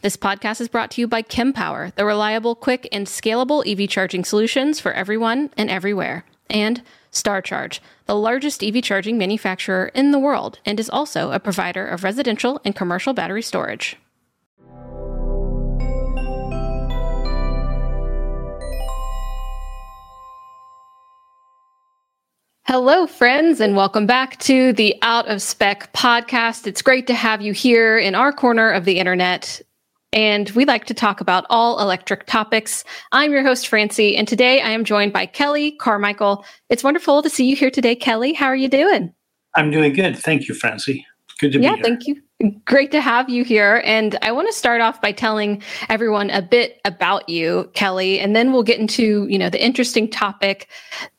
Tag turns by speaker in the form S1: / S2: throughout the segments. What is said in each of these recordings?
S1: This podcast is brought to you by Kempower, the reliable, quick, and scalable EV charging solutions for everyone and everywhere. And StarCharge, the largest EV charging manufacturer in the world, and is also a provider of residential and commercial battery storage. Hello, friends, and welcome back to the Out of Spec podcast. It's great to have you here in our corner of the internet. And we like to talk about all electric topics. I'm your host, Francie, and today I am joined by Kelly Carmichael. It's wonderful to see you here today, Kelly. How are you doing?
S2: I'm doing good. Thank you, Francie. Good to
S1: yeah,
S2: be here.
S1: Yeah, thank you. Great to have you here. And I want to start off by telling everyone a bit about you, Kelly, and then we'll get into, you know, the interesting topic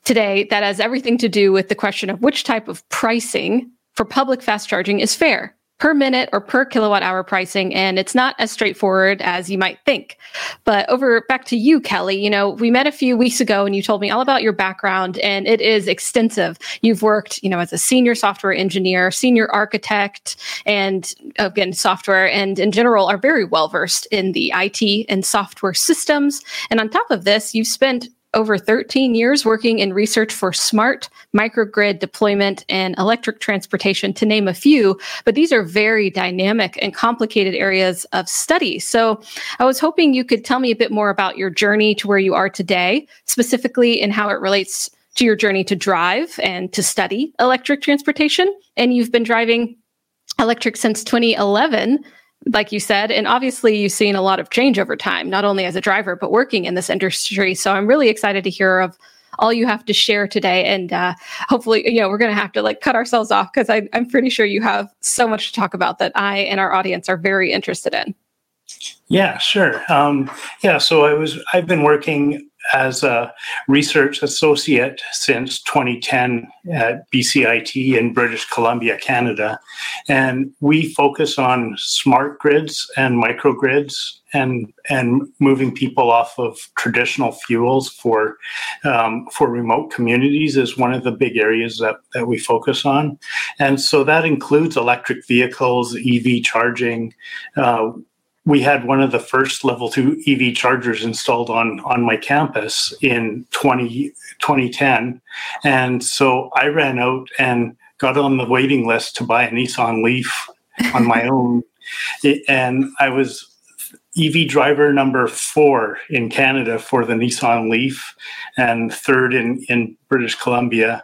S1: today that has everything to do with the question of which type of pricing for public fast charging is fair per minute or per kilowatt hour pricing. And it's not as straightforward as you might think. But over back to you, Kelly, you know, we met a few weeks ago and you told me all about your background and it is extensive. You've worked, you know, as a senior software engineer, senior architect, and again, software and in general are very well versed in the IT and software systems. And on top of this, you've spent over 13 years working in research for smart microgrid deployment and electric transportation, to name a few. But these are very dynamic and complicated areas of study. So I was hoping you could tell me a bit more about your journey to where you are today, specifically in how it relates to your journey to drive and to study electric transportation. And you've been driving electric since 2011 like you said. And obviously, you've seen a lot of change over time, not only as a driver, but working in this industry. So I'm really excited to hear of all you have to share today. And uh, hopefully, you know, we're going to have to like cut ourselves off because I'm pretty sure you have so much to talk about that I and our audience are very interested in.
S2: Yeah, sure. Um, yeah, so I was I've been working as a research associate since 2010 at BCIT in British Columbia, Canada. And we focus on smart grids and microgrids and and moving people off of traditional fuels for um, for remote communities is one of the big areas that, that we focus on. And so that includes electric vehicles, EV charging, uh, we had one of the first level two EV chargers installed on on my campus in 20, 2010. And so I ran out and got on the waiting list to buy a Nissan Leaf on my own. And I was EV driver number four in Canada for the Nissan Leaf and third in, in British Columbia.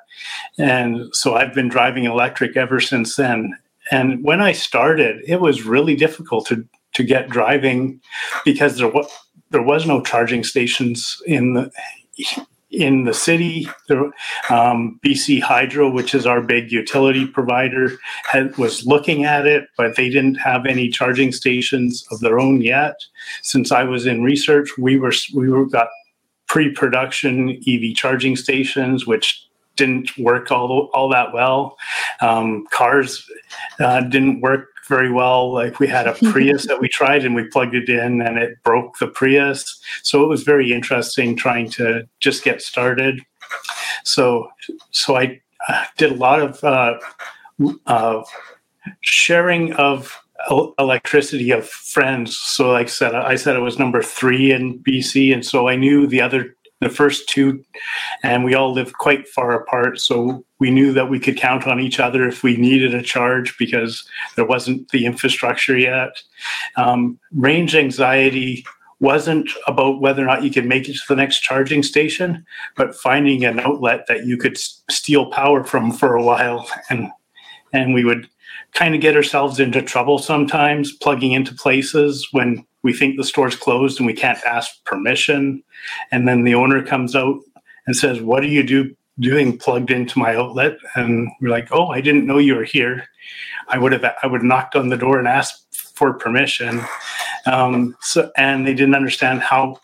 S2: And so I've been driving electric ever since then. And when I started, it was really difficult to to get driving because there was there was no charging stations in the in the city. Um, BC Hydro, which is our big utility provider, had, was looking at it, but they didn't have any charging stations of their own yet. Since I was in research, we were we were got pre-production EV charging stations, which didn't work all all that well. Um, cars uh, didn't work very well. Like we had a Prius that we tried and we plugged it in and it broke the Prius. So it was very interesting trying to just get started. So, so I uh, did a lot of uh, uh, sharing of electricity of friends. So, like I said, I said it was number three in BC, and so I knew the other, the first two, and we all lived quite far apart. So we knew that we could count on each other if we needed a charge because there wasn't the infrastructure yet. Um, range anxiety wasn't about whether or not you could make it to the next charging station, but finding an outlet that you could steal power from for a while and and we would kind of get ourselves into trouble sometimes plugging into places when we think the store's closed and we can't ask permission. And then the owner comes out and says, What do you do doing plugged into my outlet? And we're like, Oh, I didn't know you were here. I would have I would have knocked on the door and asked for permission. Um, so and they didn't understand how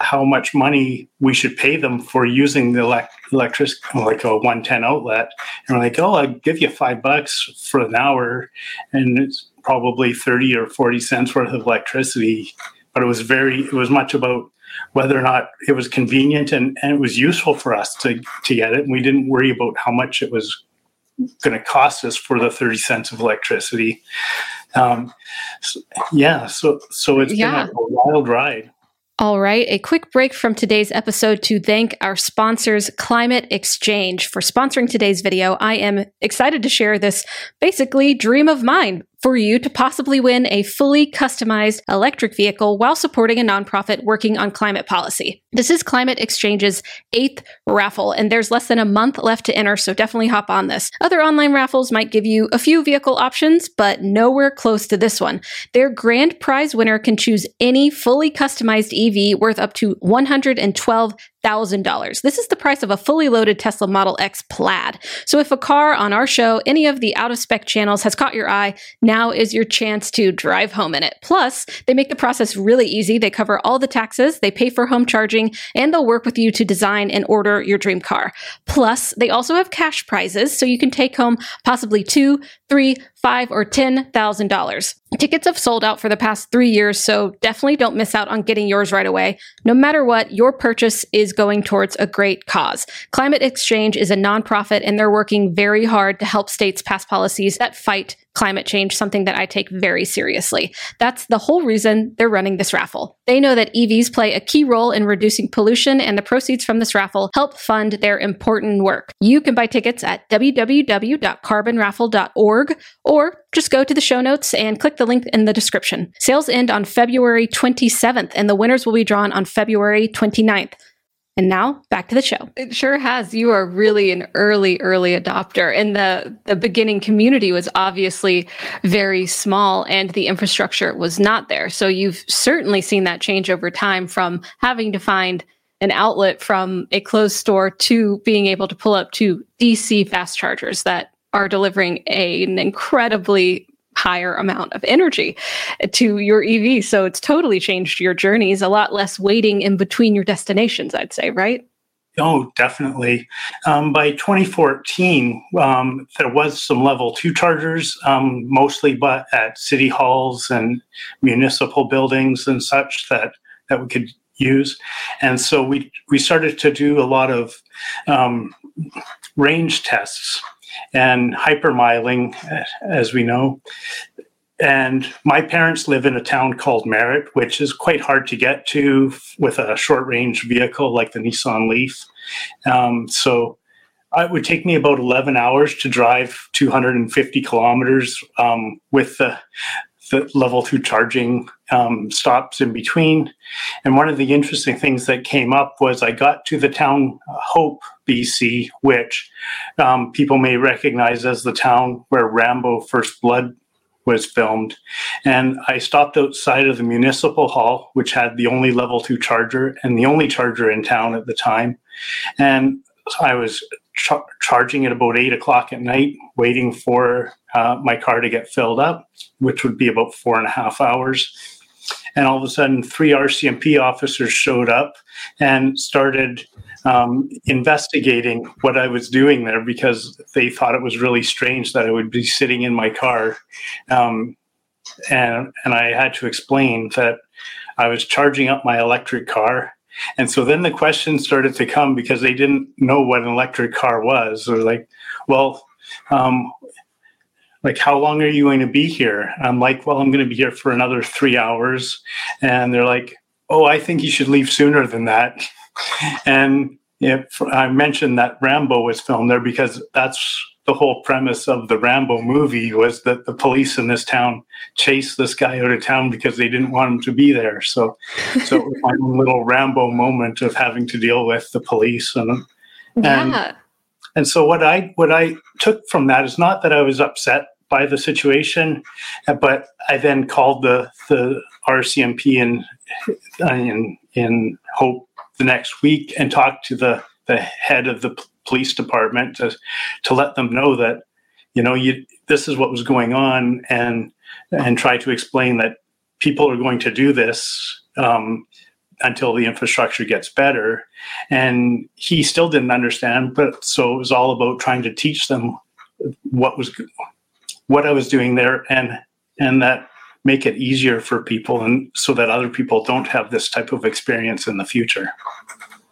S2: how much money we should pay them for using the elect- electric like a 110 outlet. And we're like oh i'll give you five bucks for an hour and it's probably 30 or 40 cents worth of electricity. But it was very it was much about whether or not it was convenient and, and it was useful for us to, to get it. And we didn't worry about how much it was going to cost us for the 30 cents of electricity. Um, so, yeah so so it's yeah. been a, a wild ride
S1: all right, a quick break from today's episode to thank our sponsors, Climate XChange, for sponsoring today's video. I am excited to share this basically dream of mine for you to possibly win a fully customized electric vehicle while supporting a nonprofit working on climate policy. This is Climate XChange's eighth raffle, and there's less than a month left to enter, so definitely hop on this. Other online raffles might give you a few vehicle options, but nowhere close to this one. Their grand prize winner can choose any fully customized EV worth up to 112 $1,000. This is the price of a fully loaded Tesla Model X Plaid. So if a car on our show, any of the out of spec channels has caught your eye, now is your chance to drive home in it. Plus, they make the process really easy. They cover all the taxes, they pay for home charging, and they'll work with you to design and order your dream car. Plus, they also have cash prizes, so you can take home possibly two, three, five, or ten thousand dollars. Tickets have sold out for the past three years, so definitely don't miss out on getting yours right away. No matter what, your purchase is going towards a great cause. Climate XChange is a nonprofit, and they're working very hard to help states pass policies that fight climate change, something that I take very seriously. That's the whole reason they're running this raffle. They know that EVs play a key role in reducing pollution, and the proceeds from this raffle help fund their important work. You can buy tickets at www.carbonraffle.org or just go to the show notes and click the link in the description. Sales end on February 27th, and the winners will be drawn on February 29th. And now back to the show. It sure has. You are really an early, early adopter. And the, the beginning community was obviously very small and the infrastructure was not there. So you've certainly seen that change over time from having to find an outlet from a closed store to being able to pull up to DC fast chargers that are delivering a, an incredibly higher amount of energy to your EV. So it's totally changed your journeys, a lot less waiting in between your destinations, I'd say, right?
S2: Oh, definitely. Um, by 2014, um, there was some level two chargers, um, mostly but at city halls and municipal buildings and such that that we could use. And so we we started to do a lot of um, range tests and hypermiling, as we know. And my parents live in a town called Merritt, which is quite hard to get to with a short range vehicle like the Nissan Leaf. Um, so it would take me about 11 hours to drive 250 kilometers um, with the, the level two charging um, stops in between. And one of the interesting things that came up was I got to the town uh, Hope, BC, which um, people may recognize as the town where Rambo First Blood was filmed. And I stopped outside of the municipal hall, which had the only level two charger and the only charger in town at the time. And I was charging at about eight o'clock at night, waiting for uh, my car to get filled up, which would be about four and a half hours. and all of a sudden, three RCMP officers showed up and started um, investigating what I was doing there because they thought it was really strange that I would be sitting in my car. Um, and, and I had to explain that I was charging up my electric car. And so then the questions started to come because they didn't know what an electric car was. They're like, well, um, like, how long are you going to be here? I'm like, well, I'm going to be here for another three hours. And they're like, oh, I think you should leave sooner than that. And if I mentioned that Rambo was filmed there because that's the whole premise of the Rambo movie was that the police in this town chased this guy out of town because they didn't want him to be there. So, so it was my little Rambo moment of having to deal with the police and and
S1: yeah.
S2: and so what I what I took from that is not that I was upset by the situation, but I then called the the RCMP in in in hope the next week and talked to the the head of the police department to to let them know that you know you this is what was going on and and try to explain that people are going to do this um, until the infrastructure gets better. And he still didn't understand but so it was all about trying to teach them what was what I was doing there and and that make it easier for people and so that other people don't have this type of experience in the future.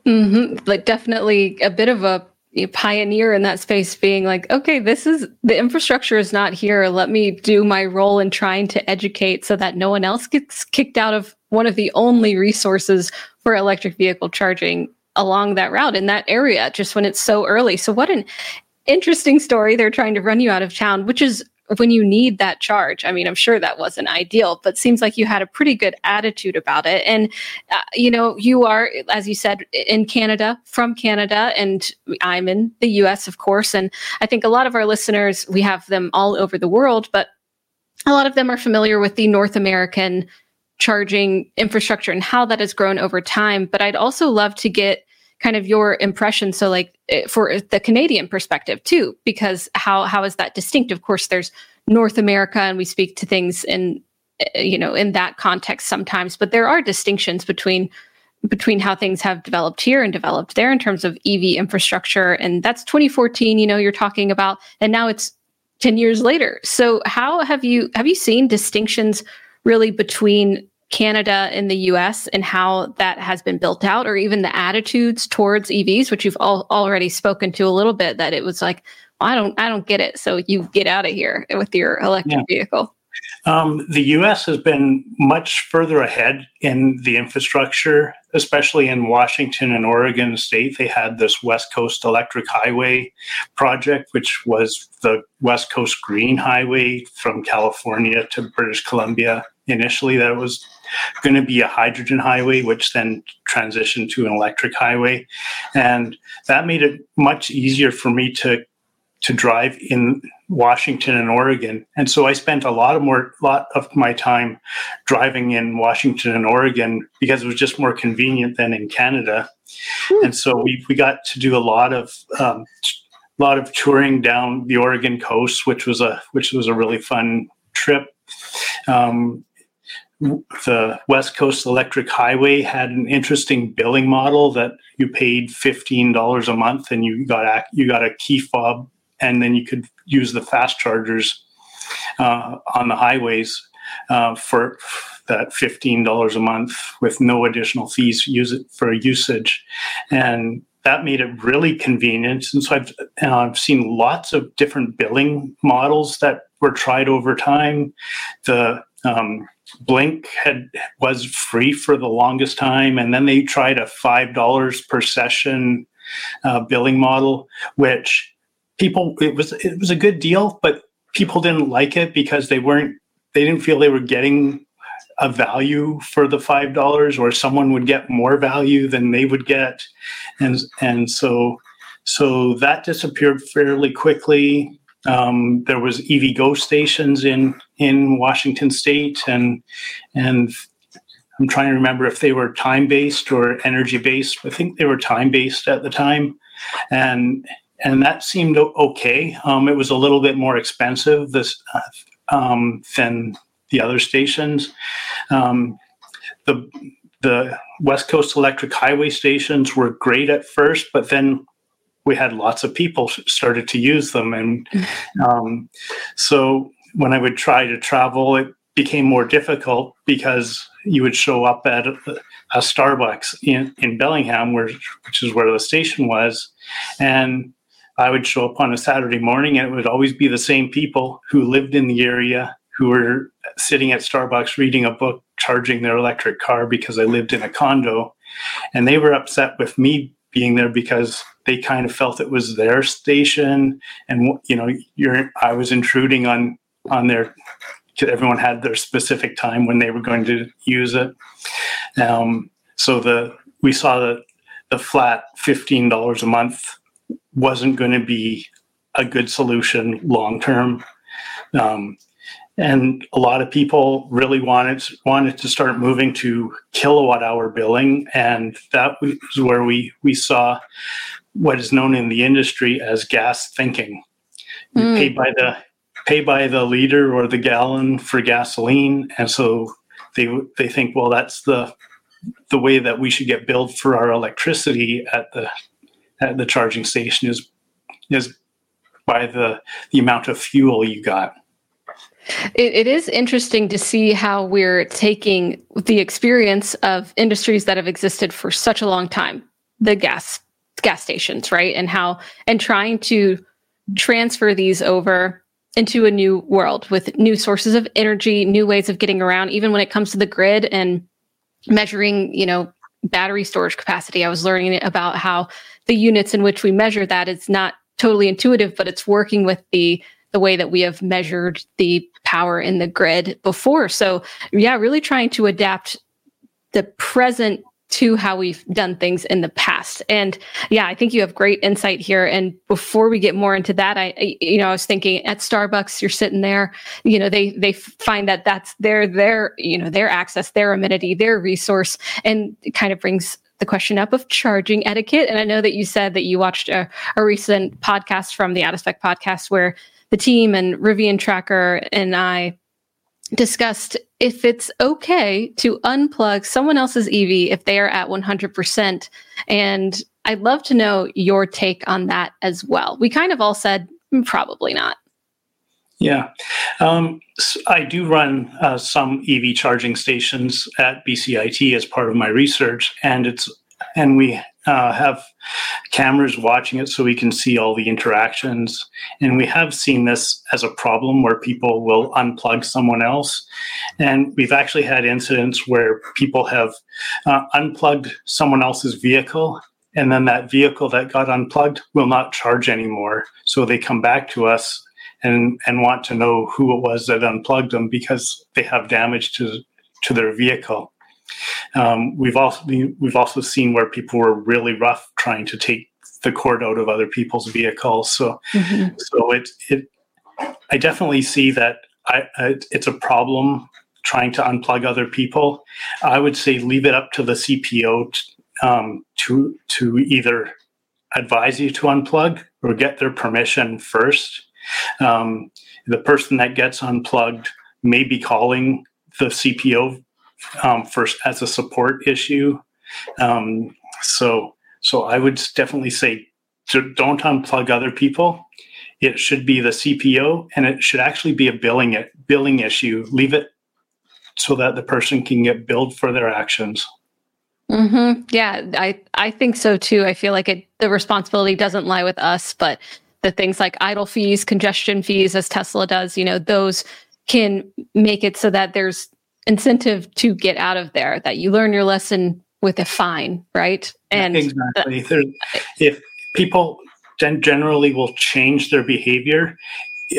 S1: hmm Like definitely a bit of a a pioneer in that space being like, okay, this is the infrastructure is not here. Let me do my role in trying to educate so that no one else gets kicked out of one of the only resources for electric vehicle charging along that route in that area, just when it's so early. So what an interesting story. They're trying to run you out of town, which is when you need that charge. I mean, I'm sure that wasn't ideal, but seems like you had a pretty good attitude about it. And, uh, you know, you are, as you said, in Canada, from Canada, and I'm in the US, of course. And I think a lot of our listeners, we have them all over the world, but a lot of them are familiar with the North American charging infrastructure and how that has grown over time. But I'd also love to get kind of your impression. So like eh, for the canadian perspective too because how how is that distinct? Of course there's north america and we speak to things in eh, you know in that context sometimes but there are distinctions between between how things have developed here and developed there in terms of ev infrastructure. And that's 2014 you know you're talking about and now it's 10 years later. So how have you have you seen distinctions really between Canada and the US and how that has been built out, or even the attitudes towards EVs, which you've all already spoken to a little bit, that it was like, I don't, I don't get it. So you get out of here with your electric
S2: Yeah.
S1: vehicle.
S2: Um, the U.S. has been much further ahead in the infrastructure, especially in Washington and Oregon State. They had this West Coast Electric Highway project, which was the West Coast Green Highway from California to British Columbia. Initially, that was going to be a hydrogen highway, which then transitioned to an electric highway, and that made it much easier for me to to drive in Washington and Oregon. And so I spent a lot of more lot of my time driving in Washington and Oregon because it was just more convenient than in Canada. And so we, we got to do a lot of um, lot of touring down the Oregon coast, which was a which was a really fun trip. Um, the West Coast Electric Highway had an interesting billing model that you paid fifteen dollars a month and you got a, you got a key fob and then you could use the fast chargers uh, on the highways uh, for that fifteen dollars a month with no additional fees use it for usage, and that made it really convenient. And so I've I've seen lots of different billing models that were tried over time. The um, Blink had was free for the longest time, and then they tried a five dollars per session uh, billing model, which people it was it was a good deal, but people didn't like it because they weren't they didn't feel they were getting a value for the five dollars, or someone would get more value than they would get, and and so so that disappeared fairly quickly. Um, there was EVgo stations in in Washington State, and and I'm trying to remember if they were time based or energy based. I think they were time based at the time, and and that seemed okay. Um, it was a little bit more expensive this uh, um, than the other stations, um, the the West Coast Electric Highway stations were great at first, but then we had lots of people started to use them, and um, so when I would try to travel, it became more difficult because you would show up at a, a Starbucks in, in Bellingham, where which is where the station was, and I would show up on a Saturday morning, and it would always be the same people who lived in the area who were sitting at Starbucks reading a book, charging their electric car because I lived in a condo, and they were upset with me being there because they kind of felt it was their station, and you know, you're I was intruding on on their everyone had their specific time when they were going to use it. Um, so the we saw that the flat fifteen dollars a month wasn't going to be a good solution long term. Um, and a lot of people really wanted wanted to start moving to kilowatt hour billing, and that was where we we saw what is known in the industry as gas thinking. You mm. pay by the pay by the liter or the gallon for gasoline, and so they they think, well, that's the the way that we should get billed for our electricity at the at the charging station is is by the the amount of fuel you got.
S1: It, it is interesting to see how we're taking the experience of industries that have existed for such a long time, the gas gas stations, right, and how and trying to transfer these over into a new world with new sources of energy, new ways of getting around, even when it comes to the grid and measuring, you know, battery storage capacity. I was learning about how the units in which we measure that is not totally intuitive, but it's working with the the way that we have measured the power in the grid before. So yeah, really trying to adapt the present to how we've done things in the past. And yeah, I think you have great insight here. And before we get more into that, I, you know, I was thinking at Starbucks, you're sitting there, you know, they, they find that that's their, their, you know, their access, their amenity, their resource, and it kind of brings the question up of charging etiquette. And I know that you said that you watched a, a recent podcast from the Out of Spec podcast where the team and Rivian Tracker and I discussed if it's okay to unplug someone else's EV if they are at 100%. And I'd love to know your take on that as well. We kind of all said mm, probably not.
S2: Yeah, um, so I do run uh, some EV charging stations at BCIT as part of my research, and it's and we uh, have cameras watching it so we can see all the interactions. And we have seen this as a problem where people will unplug someone else. And we've actually had incidents where people have uh, unplugged someone else's vehicle. And then that vehicle that got unplugged will not charge anymore. So they come back to us and, and want to know who it was that unplugged them because they have damage to, to their vehicle. Um, we've also we've also seen where people were really rough trying to take the cord out of other people's vehicles. So mm-hmm. so it it I definitely see that I, I, it's a problem trying to unplug other people. I would say leave it up to the CPO t- um, to to either advise you to unplug or get their permission first. Um, the person that gets unplugged may be calling the CPO um, first as a support issue. Um, so so I would definitely say don't unplug other people. It should be the CPO, and it should actually be a billing it, billing issue. Leave it so that the person can get billed for their actions.
S1: Mm-hmm. Yeah, I I think so too. I feel like it the responsibility doesn't lie with us, but the things like idle fees, congestion fees, as Tesla does, you know, those can make it so that there's incentive to get out of there that you learn your lesson with a fine right?
S2: And exactly. The, if people then generally will change their behavior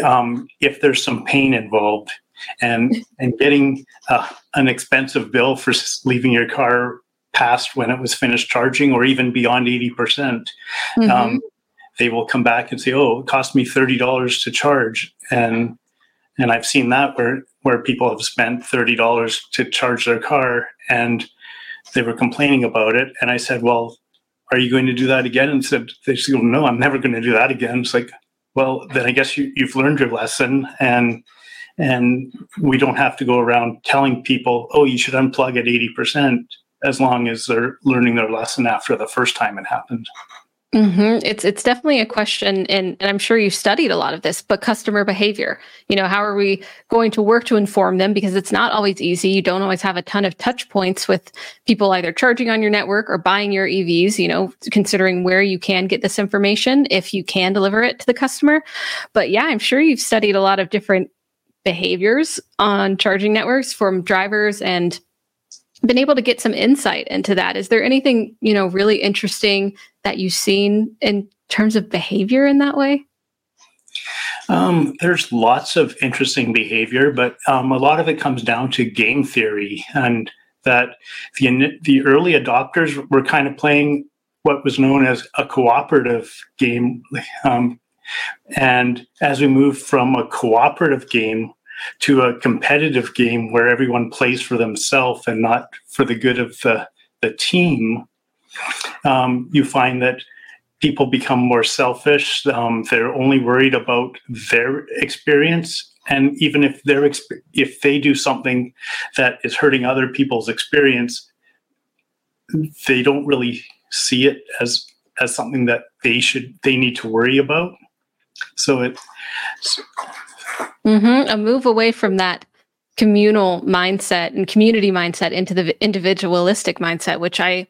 S2: um, if there's some pain involved and and getting uh, an expensive bill for leaving your car past when it was finished charging or even beyond 80% mm-hmm. um, they will come back and say oh it cost me $30 to charge. And and i've seen that where where people have spent $30 to charge their car and they were complaining about it. And I said, well, are you going to do that again? And said, they said, no, I'm never going to do that again. It's like, well, then I guess you, you've learned your lesson and, and we don't have to go around telling people, "Oh, you should unplug at eighty percent," as long as they're learning their lesson after the first time it happened.
S1: Mm-hmm. It's it's definitely a question, and, and I'm sure you've studied a lot of this. But customer behavior, you know, how are we going to work to inform them? Because it's not always easy. You don't always have a ton of touch points with people either charging on your network or buying your EVs. You know, considering where you can get this information if you can deliver it to the customer. But yeah, I'm sure you've studied a lot of different behaviors on charging networks from drivers and been able to get some insight into that. Is there anything, you know, really interesting that you've seen in terms of behavior in that way?
S2: Um, there's lots of interesting behavior, but um, a lot of it comes down to game theory, and that the the early adopters were kind of playing what was known as a cooperative game, um, and as we move from a cooperative game to a competitive game where everyone plays for themselves and not for the good of the, the team, um, you find that people become more selfish. Um, they're only worried about their experience. And even if they're exp- if they do something that is hurting other people's experience, they don't really see it as as something that they should they need to worry about. So it
S1: Mm-hmm. A move away from that communal mindset and community mindset into the individualistic mindset, which I,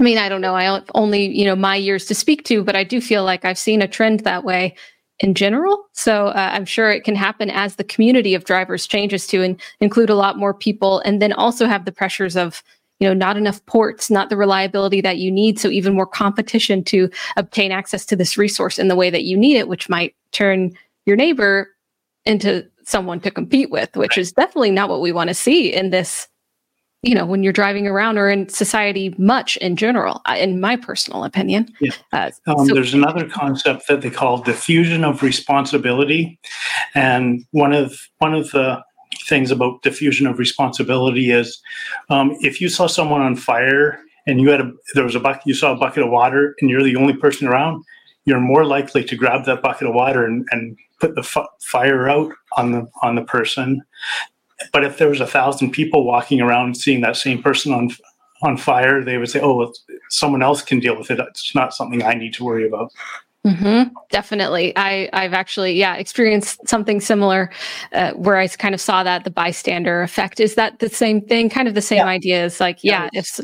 S1: I mean, I don't know. I only, you know, my years to speak to, but I do feel like I've seen a trend that way in general. So uh, I'm sure it can happen as the community of drivers changes to and include a lot more people, and then also have the pressures of you know not enough ports not the reliability that you need so even more competition to obtain access to this resource in the way that you need it which might turn your neighbor into someone to compete with, which is definitely not what we want to see in this, you know, when you're driving around or in society much in general, in my personal opinion.
S2: Yeah. Uh, um, so- there's another concept that they call diffusion of responsibility. And one of, one of the things about diffusion of responsibility is um, if you saw someone on fire and you had a, there was a bucket, you saw a bucket of water and you're the only person around, you're more likely to grab that bucket of water and, and put the f- fire out on the on the person. But if there was a thousand people walking around seeing that same person on on fire, they would say, "Oh, someone else can deal with it. It's not something I need to worry about."
S1: Mm-hmm. Definitely, I I've actually yeah experienced something similar, uh, where I kind of saw that the bystander effect. Is that the same thing? Kind of the same yeah. idea. Is like yeah, yeah if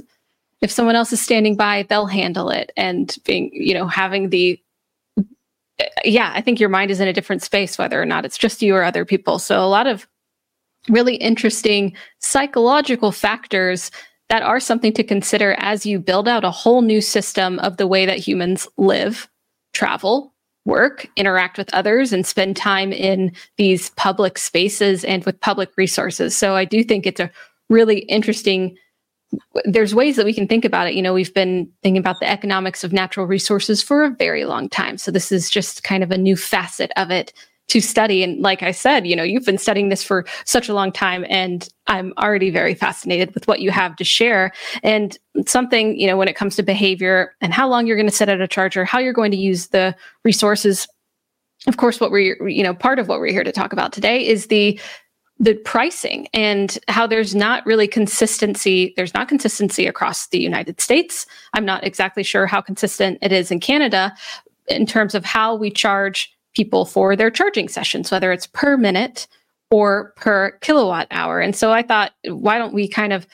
S1: if someone else is standing by, they'll handle it, and being you know having the yeah, I think your mind is in a different space, whether or not it's just you or other people. So a lot of really interesting psychological factors that are something to consider as you build out a whole new system of the way that humans live, travel, work, interact with others, and spend time in these public spaces and with public resources. So I do think it's a really interesting there's ways that we can think about it. You know, we've been thinking about the economics of natural resources for a very long time. So this is just kind of a new facet of it to study. And like I said, you know, you've been studying this for such a long time and I'm already very fascinated with what you have to share. And something, you know, when it comes to behavior and how long you're going to sit at a charger, how you're going to use the resources. Of course, what we're, you know, part of what we're here to talk about today is the the pricing and how there's not really consistency. There's not consistency across the United States. I'm not exactly sure how consistent it is in Canada in terms of how we charge people for their charging sessions, whether it's per minute or per kilowatt hour. And so I thought, why don't we kind of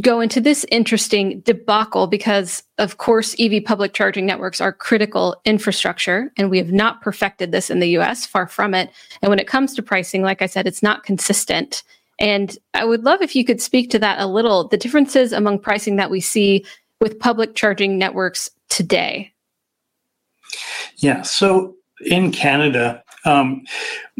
S1: go into this interesting debacle because, of course, EV public charging networks are critical infrastructure, and we have not perfected this in the US, far from it. And when it comes to pricing, like I said, it's not consistent. And I would love if you could speak to that a little the differences among pricing that we see with public charging networks today.
S2: Yeah. So in Canada, um,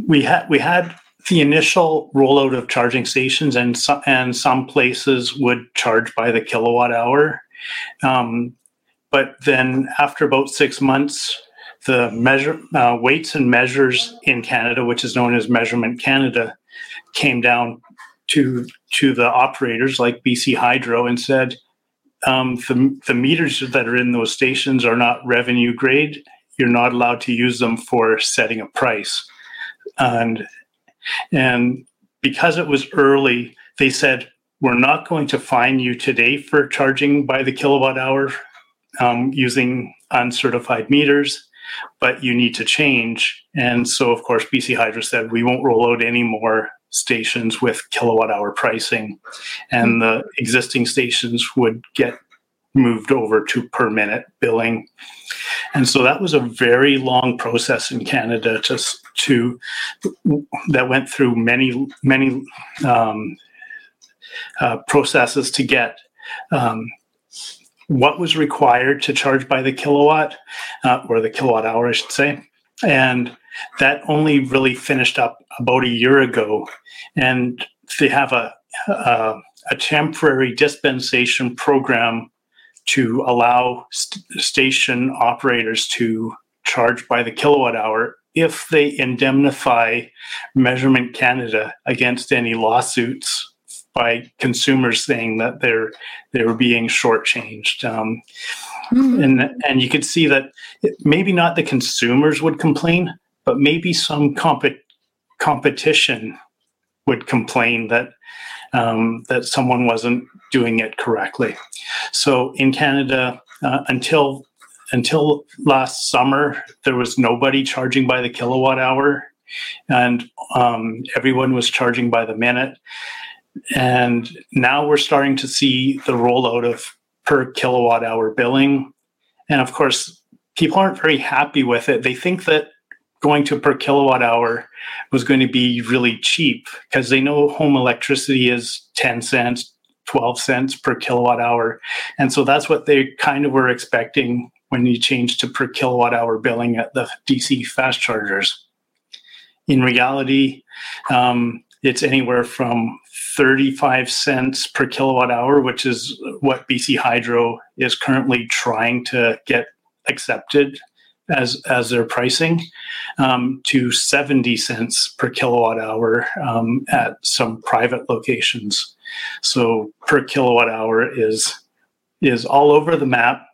S2: we had we had the initial rollout of charging stations and some, and some places would charge by the kilowatt hour. Um, but then after about six months, the measure uh, weights and measures in Canada, which is known as Measurement Canada, came down to to the operators like BC Hydro and said um, the the meters that are in those stations are not revenue grade. You're not allowed to use them for setting a price, and And because it was early, they said, we're not going to fine you today for charging by the kilowatt hour um, using uncertified meters, but you need to change. And so, of course, BC Hydro said we won't roll out any more stations with kilowatt hour pricing, and the existing stations would get moved over to per minute billing. And so that was a very long process in Canada to, to that went through many, many um, uh, processes to get um, what was required to charge by the kilowatt uh, or the kilowatt hour, I should say. And that only really finished up about a year ago. And they have a, a, a temporary dispensation program to allow st- station operators to charge by the kilowatt hour if they indemnify Measurement Canada against any lawsuits by consumers saying that they're they were being shortchanged. Um, mm-hmm. And and you could see that maybe not the consumers would complain, but maybe some comp- competition would complain that um, that someone wasn't doing it correctly. So in Canada, uh, until until last summer, there was nobody charging by the kilowatt hour, and um, everyone was charging by the minute. And now we're starting to see the rollout of per kilowatt hour billing. And of course, people aren't very happy with it. They think that going to per kilowatt hour was going to be really cheap because they know home electricity is 10 cents, 12 cents per kilowatt hour. And so that's what they kind of were expecting when you change to per kilowatt hour billing at the DC fast chargers. In reality, um, it's anywhere from 35 cents per kilowatt hour, which is what BC Hydro is currently trying to get accepted as as their pricing, um, to 70 cents per kilowatt hour um, at some private locations. So per kilowatt hour is is all over the map.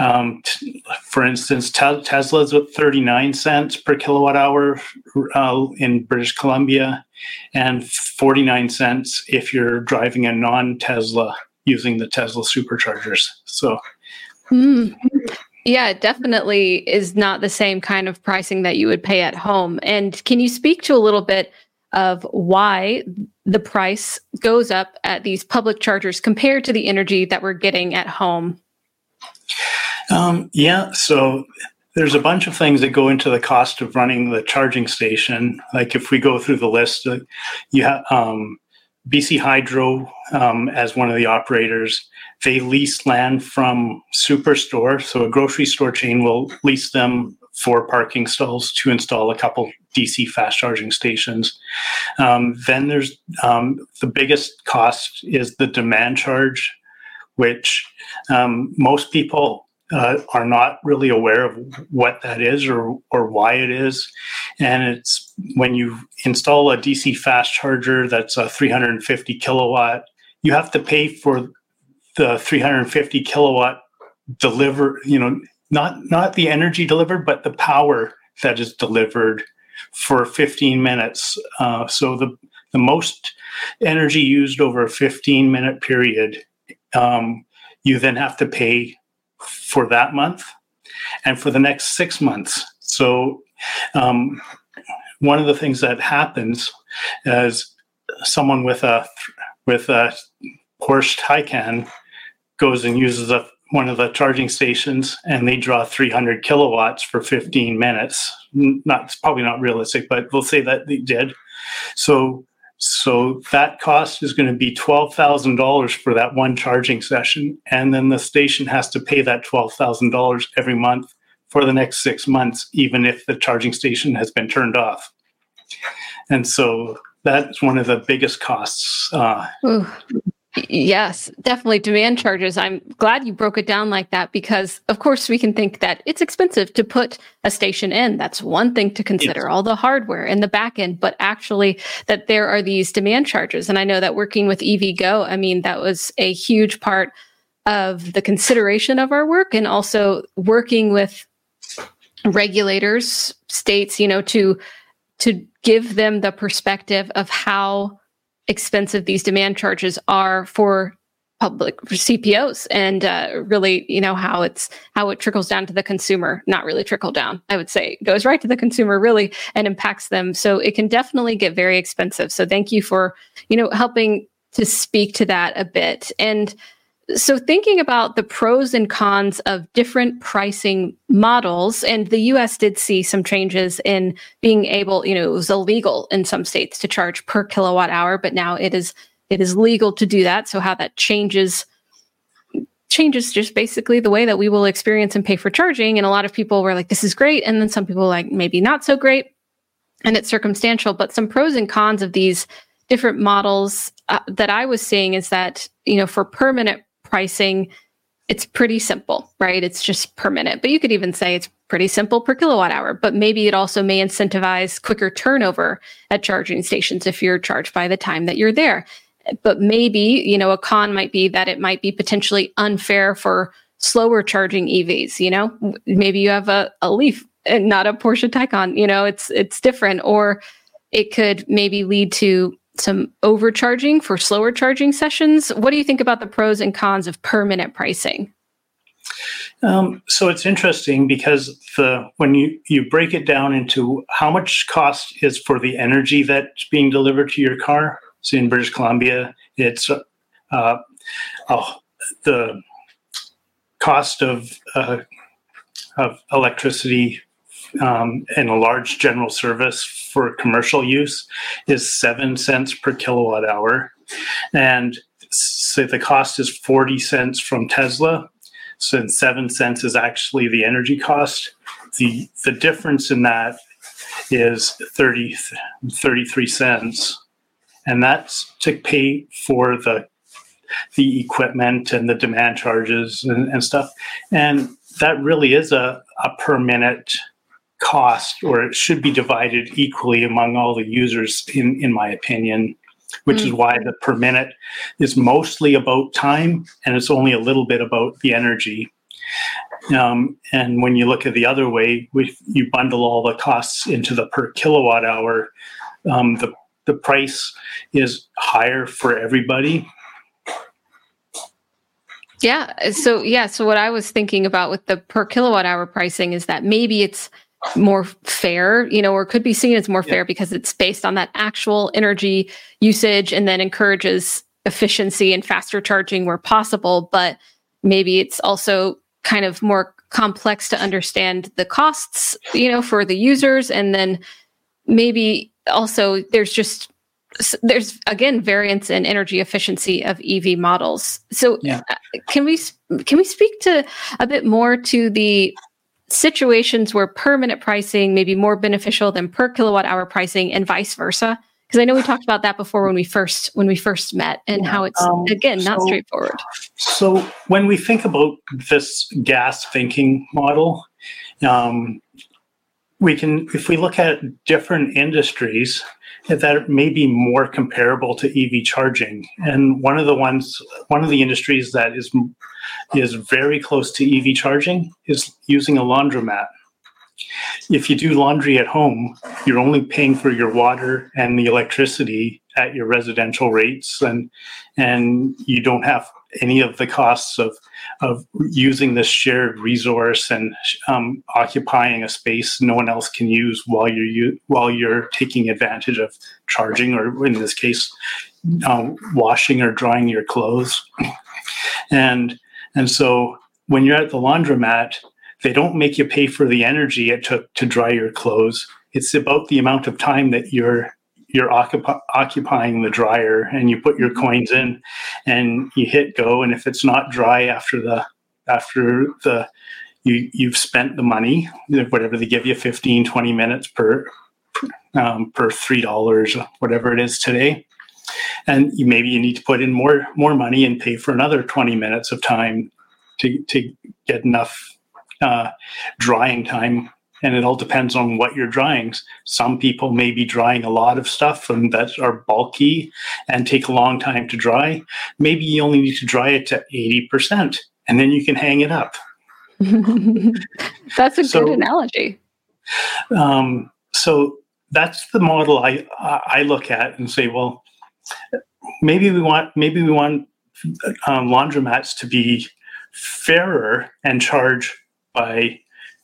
S2: Um, t- for instance, te- Tesla's at 39 cents per kilowatt hour uh, in British Columbia, and 49 cents if you're driving a non Tesla using the Tesla superchargers. So,
S1: mm. Yeah, it definitely is not the same kind of pricing that you would pay at home. And can you speak to a little bit of why the price goes up at these public chargers compared to the energy that we're getting at home?
S2: Um, yeah, so there's a bunch of things that go into the cost of running the charging station. Like if we go through the list, uh, you have um, BC Hydro um, as one of the operators. They lease land from Superstore, so a grocery store chain will lease them for parking stalls to install a couple DC fast charging stations. Um, then there's um, the biggest cost is the demand charge, which um, most people uh, are not really aware of what that is or or why it is. And it's when you install a DC fast charger that's a 350 kilowatt, you have to pay for the 350 kilowatt deliver. You know, not not the energy delivered, but the power that is delivered for 15 minutes. Uh, so the the most energy used over a 15 minute period, um, you then have to pay for that month and for the next six months. So, um, one of the things that happens is someone with a with a Porsche Taycan goes and uses a, one of the charging stations, and they draw 300 kilowatts for 15 minutes. Not it's probably not realistic, but we'll say that they did. So so that cost is going to be $12,000 for that one charging session. And then the station has to pay that $12,000 every month for the next six months, even if the charging station has been turned off. And so that's one of the biggest costs. Uh,
S1: Yes, definitely demand charges. I'm glad you broke it down like that because, of course, we can think that it's expensive to put a station in. That's one thing to consider, yes. all the hardware and the back end, but actually that there are these demand charges. And I know that working with EVgo, I mean, that was a huge part of the consideration of our work and also working with regulators, states, you know, to to give them the perspective of how expensive these demand charges are for public for CPOs and uh, really, you know, how it's how it trickles down to the consumer. Not really trickle down, I would say, it goes right to the consumer really and impacts them. So it can definitely get very expensive. So thank you for you know helping to speak to that a bit and. So, thinking about the pros and cons of different pricing models, and the US did see some changes in being able, you know, it was illegal in some states to charge per kilowatt hour, but now it is it is legal to do that. So how that changes changes just basically the way that we will experience and pay for charging. And a lot of people were like, this is great. And then some people like, maybe not so great. And it's circumstantial. But some pros and cons of these different models uh, that I was seeing is that, you know, for per minute pricing, it's pretty simple, right? It's just per minute. But you could even say it's pretty simple per kilowatt hour. But maybe it also may incentivize quicker turnover at charging stations if you're charged by the time that you're there but maybe you know a con might be that it might be potentially unfair for slower charging EVs. You know, maybe you have a, a Leaf and not a Porsche Taycan. You know, it's it's different, or it could maybe lead to some overcharging for slower charging sessions. What do you think about the pros and cons of per minute pricing?
S2: Um, so it's interesting because the when you you break it down into how much cost is for the energy that's being delivered to your car so in British Columbia, it's uh, oh, the cost of uh, of electricity um, in a large general service for commercial use is seven cents per kilowatt hour, and say the cost is forty cents from Tesla. So seven cents is actually the energy cost. the The difference in that is 30, 33 cents and that's to pay for the the equipment and the demand charges and, and stuff. And that really is a, a per minute cost, or it should be divided equally among all the users, in, in my opinion, which mm-hmm. is why the per minute is mostly about time and it's only a little bit about the energy. Um, and when you look at the other way, we, you bundle all the costs into the per kilowatt hour, um, the the price is higher for everybody.
S1: Yeah. So, yeah. So, what I was thinking about with the per kilowatt hour pricing is that maybe it's more fair, you know, or could be seen as more yeah. fair because it's based on that actual energy usage and then encourages efficiency and faster charging where possible. But maybe it's also kind of more complex to understand the costs, you know, for the users. And then maybe also there's just there's again variance in energy efficiency of EV models. So yeah. Uh, can we can we speak to a bit more to the situations where per minute pricing may be more beneficial than per kilowatt hour pricing and vice versa? Because I know we talked about that before when we first when we first met and yeah. how it's um, again not so, straightforward.
S2: So when we think about this gas thinking model, um, we can, if we look at different industries, that may be more comparable to EV charging. And one of the ones, one of the industries that is is very close to EV charging is using a laundromat. If you do laundry at home, you're only paying for your water and the electricity at your residential rates, and and you don't have any of the costs of of using this shared resource and um, occupying a space no one else can use while you're while you're taking advantage of charging or in this case um, washing or drying your clothes and and so when you're at the laundromat they don't make you pay for the energy it took to dry your clothes it's about the amount of time that you're you're occup- occupying the dryer and you put your mm-hmm. coins in and you hit go and if it's not dry after the after the you you've spent the money whatever they give you 15 20 minutes per um, per three dollars whatever it is today and maybe you need to put in more more money and pay for another 20 minutes of time to to get enough uh, drying time and it all depends on what you're drying. Some people may be drying a lot of stuff and that are bulky and take a long time to dry. Maybe you only need to dry it to 80% and then you can hang it up.
S1: That's a so, good analogy.
S2: Um, so that's the model I I look at and say, well, maybe we want maybe we want um, laundromats to be fairer and charge by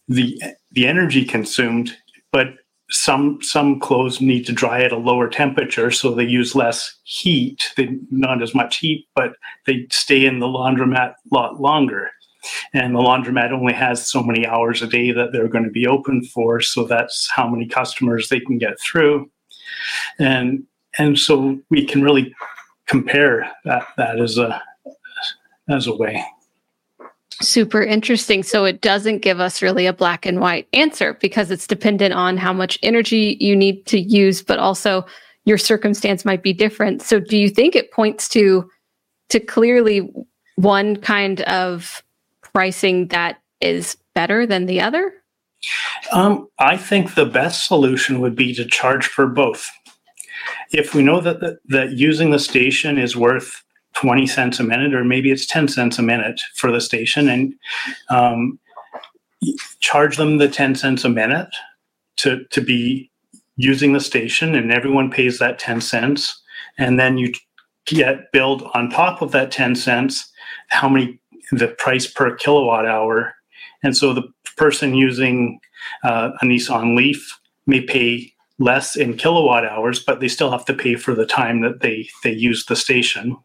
S2: the the energy consumed, but some some clothes need to dry at a lower temperature, so they use less heat. They not as much heat, but they stay in the laundromat a lot longer. And the laundromat only has so many hours a day that they're going to be open for, so that's how many customers they can get through. And and so we can really compare that that as a as a way.
S1: Super interesting. So it doesn't give us really a black and white answer because it's dependent on how much energy you need to use, but also your circumstance might be different. So do you think it points to to clearly one kind of pricing that is better than the other?
S2: Um, I think the best solution would be to charge for both. If we know that, that that using the station is worth 20 cents a minute, or maybe it's 10 cents a minute for the station, and um, charge them the 10 cents a minute to, to be using the station, and everyone pays that 10 cents. And then you get billed on top of that 10 cents how many the price per kilowatt hour. And so the person using uh, a Nissan Leaf may pay less in kilowatt hours, but they still have to pay for the time that they, they use the station.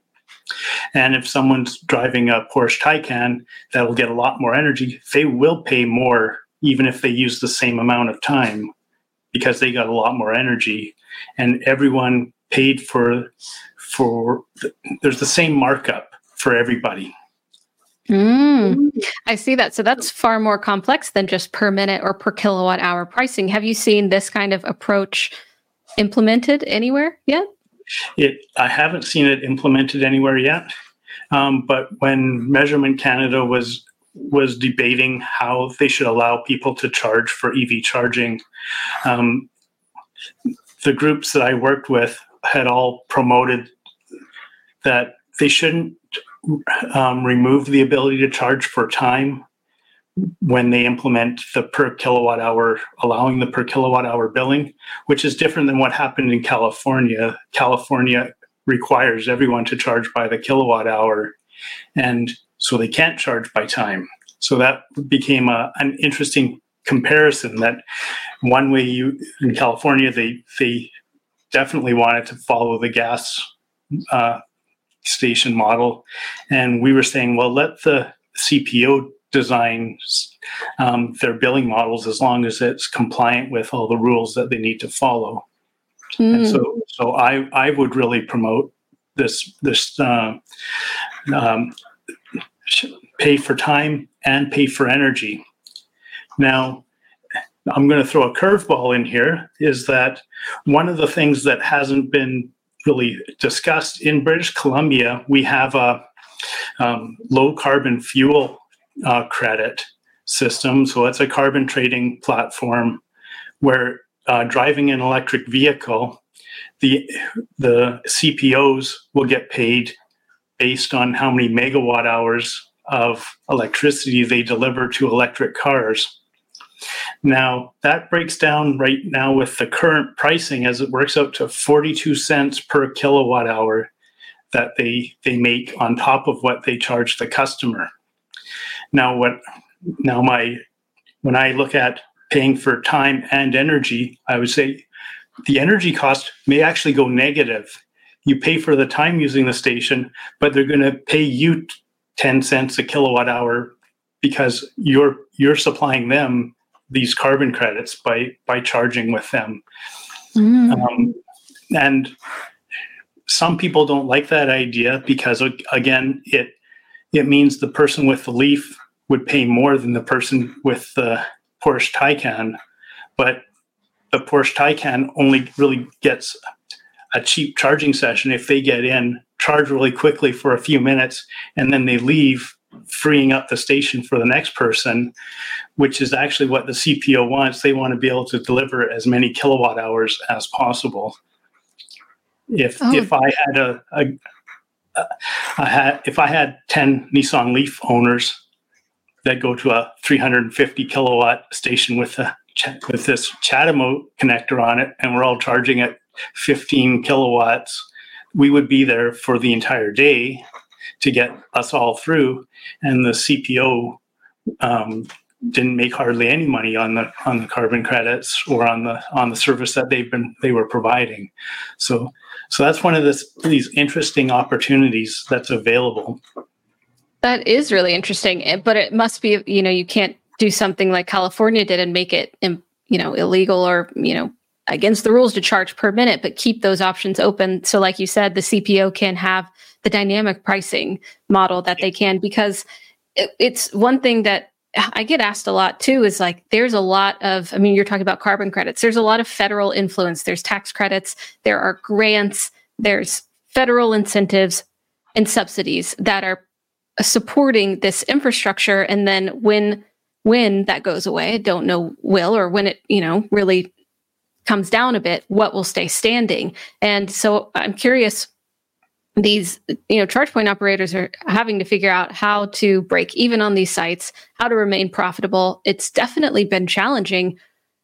S2: And if someone's driving a Porsche Taycan that will get a lot more energy, they will pay more even if they use the same amount of time because they got a lot more energy. And everyone paid for for there's the same markup for everybody.
S1: Mm, I see that. So that's far more complex than just per minute or per kilowatt hour pricing. Have you seen this kind of approach implemented anywhere yet?
S2: It, I haven't seen it implemented anywhere yet. Um, but when Measurement Canada was was debating how they should allow people to charge for EV charging, um, the groups that I worked with had all promoted that they shouldn't um, remove the ability to charge for time when they implement the per kilowatt hour, allowing the per kilowatt hour billing, which is different than what happened in California. California requires everyone to charge by the kilowatt hour, and so they can't charge by time. So that became a, an interesting comparison. That one way you in California they they definitely wanted to follow the gas uh, station model, and we were saying, well, let the CPO design um, their billing models as long as it's compliant with all the rules that they need to follow. Mm. And so, so I, I would really promote this this uh, um, pay for time and pay for energy. Now, I'm going to throw a curveball in here. Is that one of the things that hasn't been really discussed in British Columbia? We have a um, low carbon fuel uh, credit system. So it's a carbon trading platform where uh, driving an electric vehicle, the the CPOs will get paid based on how many megawatt hours of electricity they deliver to electric cars. Now, that breaks down right now with the current pricing as it works out to 42 cents per kilowatt hour that they, they make on top of what they charge the customer. Now, what now my when I look at paying for time and energy, I would say the energy cost may actually go negative. You pay for the time using the station, but they're going to pay you 10 cents a kilowatt hour because you're you're supplying them these carbon credits by by charging with them. Mm. Um, and some people don't like that idea because again it it means the person with the leaf would pay more than the person with the Porsche Taycan, but the Porsche Taycan only really gets a cheap charging session if they get in, charge really quickly for a few minutes, and then they leave, freeing up the station for the next person, which is actually what the CPO wants. They want to be able to deliver as many kilowatt hours as possible. If oh. if I had a, a, a I had if I had ten Nissan Leaf owners that go to a 350 kilowatt station with a with this CHAdeMO connector on it, and we're all charging at 15 kilowatts, we would be there for the entire day to get us all through. And the CPO um, didn't make hardly any money on the on the carbon credits or on the on the service that they've been they were providing. So so that's one of this, these interesting opportunities that's available.
S1: That is really interesting, eh, but it must be you know you can't do something like California did and make it you know illegal or you know against the rules to charge per minute, but keep those options open. So like you said, the CPO can have the dynamic pricing model that they can because it, it's one thing that I get asked a lot too is like there's a lot of I mean you're talking about carbon credits. There's a lot of federal influence. There's tax credits, there are grants, there's federal incentives and subsidies that are supporting this infrastructure and then when when that goes away, I don't know will or when it, you know, really comes down a bit, what will stay standing? And so I'm curious these you know charge point operators are having to figure out how to break even on these sites how to remain profitable. It's definitely been challenging.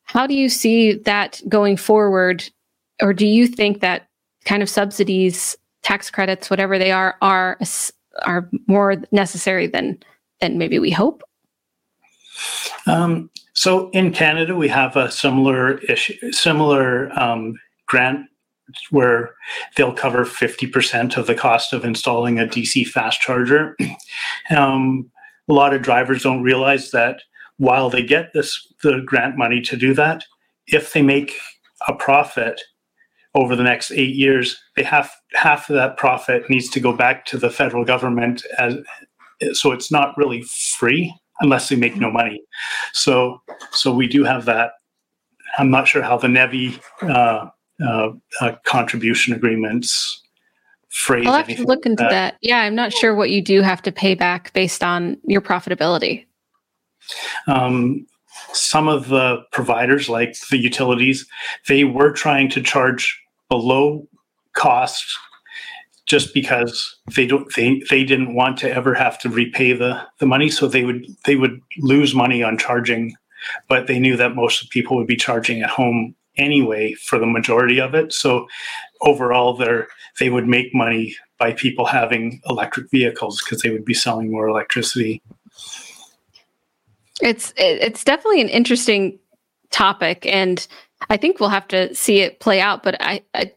S1: How do you see that going forward? Or do you think that kind of subsidies tax credits whatever they are are are more necessary than than maybe we hope?
S2: Um, so in canada we have a similar issue similar um, grant where they'll cover 50% of the cost of installing a DC fast charger. Um, a lot of drivers don't realize that while they get this the grant money to do that, if they make a profit over the next eight years, they have half of that profit needs to go back to the federal government as so it's not really free unless they make no money. So so we do have that. I'm not sure how the NEVI uh, uh, uh, contribution agreements phrase.
S1: I'll have to look into that. that. Yeah, I'm not sure what you do have to pay back based on your profitability.
S2: Um, some of the providers, like the utilities, they were trying to charge below cost just because they don't they, they didn't want to ever have to repay the, the money so they would they would lose money on charging but they knew that most of people would be charging at home anyway for the majority of it. So overall, they they would make money by people having electric vehicles because they would be selling more electricity.
S1: It's it's definitely an interesting topic, and I think we'll have to see it play out. But I, I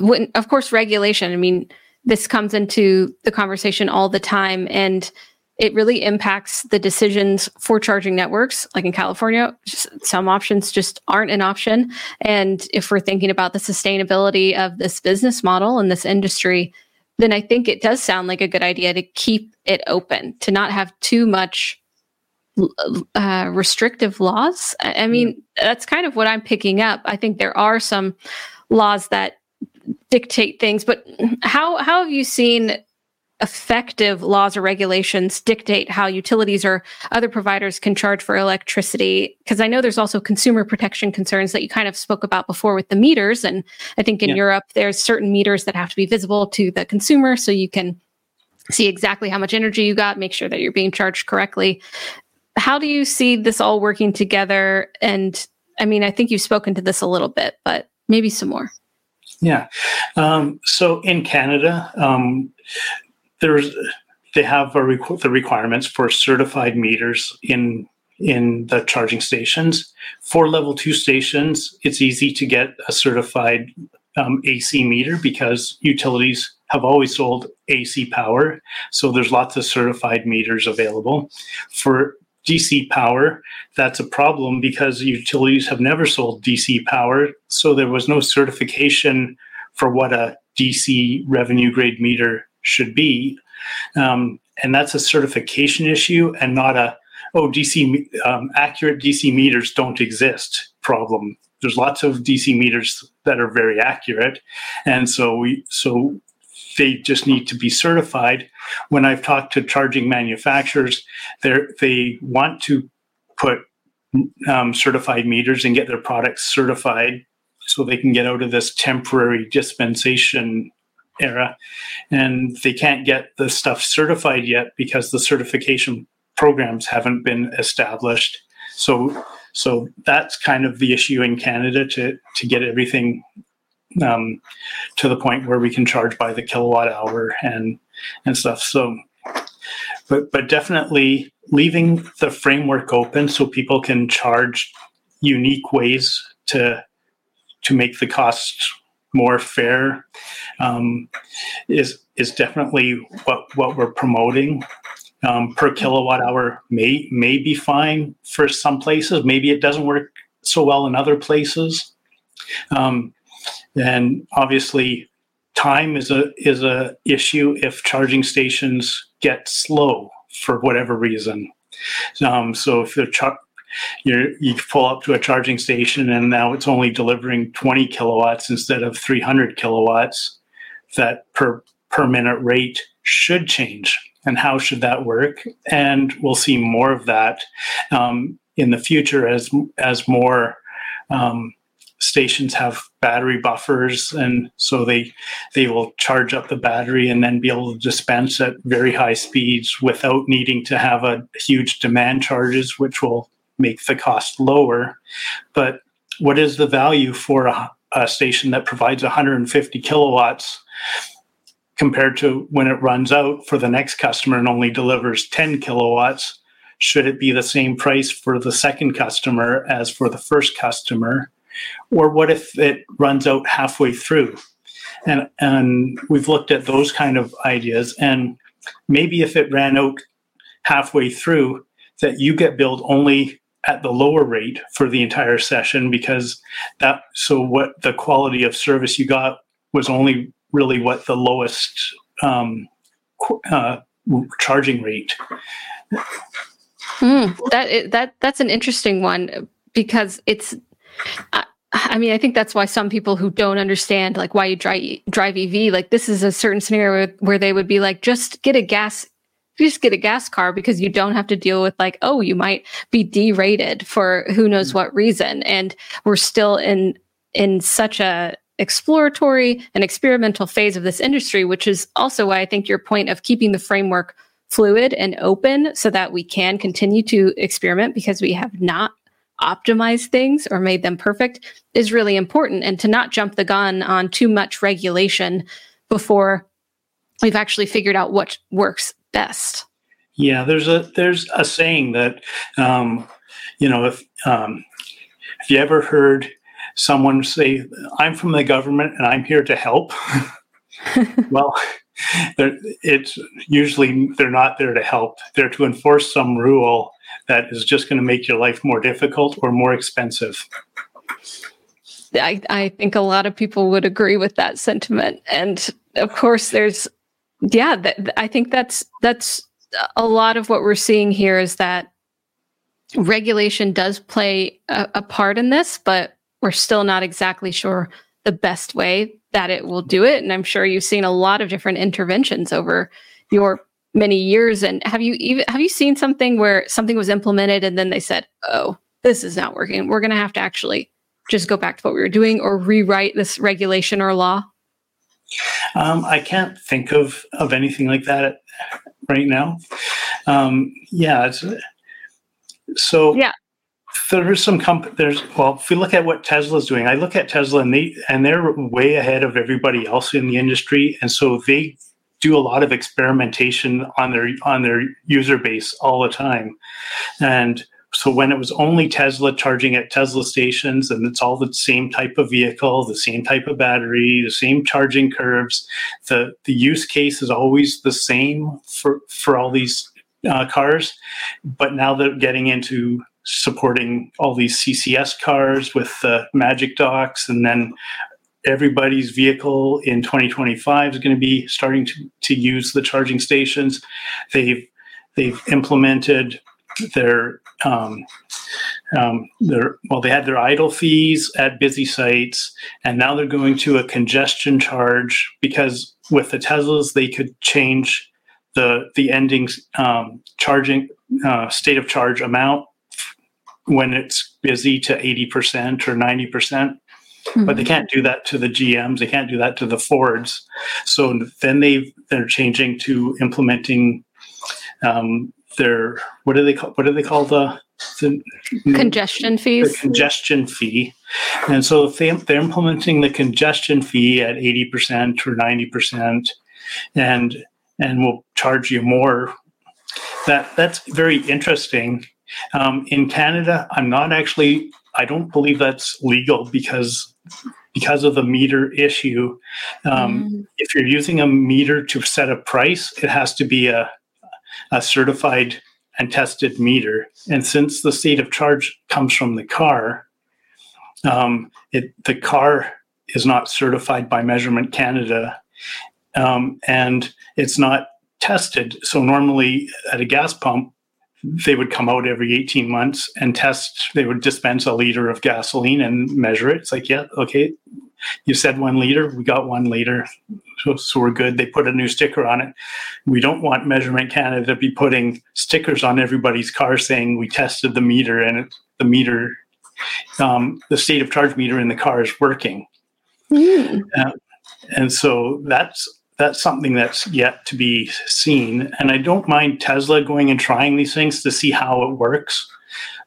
S1: when, of course, regulation. I mean, this comes into the conversation all the time, and it really impacts the decisions for charging networks. Like in California, some options just aren't an option. And if we're thinking about the sustainability of this business model and this industry, then I think it does sound like a good idea to keep it open, to not have too much uh, restrictive laws. I mean, mm. that's kind of what I'm picking up. I think there are some laws that dictate things, but how how have you seen effective laws or regulations dictate how utilities or other providers can charge for electricity? Because i know there's also consumer protection concerns that you kind of spoke about before with the meters and i think in yeah. europe there's certain meters that have to be visible to the consumer so you can see exactly how much energy you got make sure that you're being charged correctly. How do you see this all working together? And i mean i think you've spoken to this a little bit but maybe some more
S2: yeah. Um, so in Canada, um, there's they have requ- the requirements for certified meters in in the charging stations. For level two stations, it's easy to get a certified um, AC meter because utilities have always sold AC power. So there's lots of certified meters available. For DC power, that's a problem because utilities have never sold DC power. So there was no certification for what a DC revenue grade meter should be. Um, and that's a certification issue and not a, oh, DC um, accurate DC meters don't exist problem. There's lots of DC meters that are very accurate. And so we, so they just need to be certified. When I've talked to charging manufacturers, they they want to put um, certified meters and get their products certified so they can get out of this temporary dispensation era. And they can't get the stuff certified yet because the certification programs haven't been established. So, so that's kind of the issue in Canada to to get everything um, to the point where we can charge by the kilowatt hour and and stuff. So, but but definitely leaving the framework open so people can charge unique ways to to make the costs more fair um, is is definitely what what we're promoting. Um, per kilowatt hour may may be fine for some places. Maybe it doesn't work so well in other places. Um, and obviously, time is a is a issue if charging stations get slow for whatever reason. Um, so if the char- you you pull up to a charging station and now it's only delivering 20 kilowatts instead of 300 kilowatts, that per per minute rate should change. And how should that work? And we'll see more of that um, in the future as as more um, stations have battery buffers and so they they will charge up the battery and then be able to dispense at very high speeds without needing to have a huge demand charges which will make the cost lower. But what is the value for a, a station that provides 150 kilowatts compared to when it runs out for the next customer and only delivers 10 kilowatts? Should it be the same price for the second customer as for the first customer or what if it runs out halfway through? And, and we've looked at those kind of ideas. And maybe if it ran out halfway through, that you get billed only at the lower rate for the entire session because that so what the quality of service you got was only really what the lowest um, uh, charging rate.
S1: Mm, that that that's an interesting one because it's mean, I think that's why some people who don't understand like why you drive drive EV, like this is a certain scenario where they would be like, just get a gas, just get a gas car because you don't have to deal with like, oh, you might be derated for who knows mm-hmm. what reason. And we're still in in such a exploratory and experimental phase of this industry, which is also why I think your point of keeping the framework fluid and open so that we can continue to experiment because we have not optimized things or made them perfect is really important and to not jump the gun on too much regulation before we've actually figured out what works best.
S2: Yeah there's a there's a saying that um, you know if um, if you ever heard someone say i'm from the government and i'm here to help well it's usually they're not there to help they're to enforce some rule that is just going to make your life more difficult or more expensive.
S1: I, I think a lot of people would agree with that sentiment. And of course, there's, yeah, th- I think that's, that's a lot of what we're seeing here is that regulation does play a, a part in this, but we're still not exactly sure the best way that it will do it. And I'm sure you've seen a lot of different interventions over your many years. And have you even have you seen something where something was implemented and then they said, "Oh, this is not working. We're going to have to actually just go back to what we were doing or rewrite this regulation or law"?
S2: Um, I can't think of of anything like that right now. Um, yeah, so
S1: yeah.
S2: There's some comp- there's well if we look at what Tesla's doing I look at Tesla and they and they're way ahead of everybody else in the industry. And so they do a lot of experimentation on their on their user base all the time. And so when it was only tesla charging at tesla stations and it's all the same type of vehicle the same type of battery the same charging curves the the use case is always the same for for all these uh, cars. But now they're getting into supporting all these CCS cars with the Magic Docks, and then everybody's vehicle in 2025 is going to be starting to, to use the charging stations. They've they've implemented their um, um, their well, they had their idle fees at busy sites, and now they're going to a congestion charge because with the Teslas they could change the the ending um, charging uh, state of charge amount when it's busy to 80% or 90% Mm-hmm. But they can't do that to the GMs. They can't do that to the Fords. So then they they're changing to implementing um, their what do they call what do they call the, the
S1: congestion fees?
S2: The congestion fee, and so if they, they're implementing the congestion fee at eighty percent or ninety percent, and and will charge you more. That that's very interesting. Um, in Canada, I'm not actually. I don't believe that's legal because because of the meter issue. Um, mm. If you're using a meter to set a price, it has to be a, a certified and tested meter. And since the state of charge comes from the car, um, it, the car is not certified by Measurement Canada, um, and it's not tested. So normally at a gas pump, they would come out every 18 months and test they would dispense a liter of gasoline and measure it. It's like yeah okay you said one liter we got one liter. So, so we're good. They put a new sticker on it. We don't want measurement canada to be putting stickers on everybody's car saying we tested the meter and it, the meter um, the state of charge meter in the car is working. Mm. uh, and so that's that's something that's yet to be seen. And I don't mind Tesla going and trying these things to see how it works,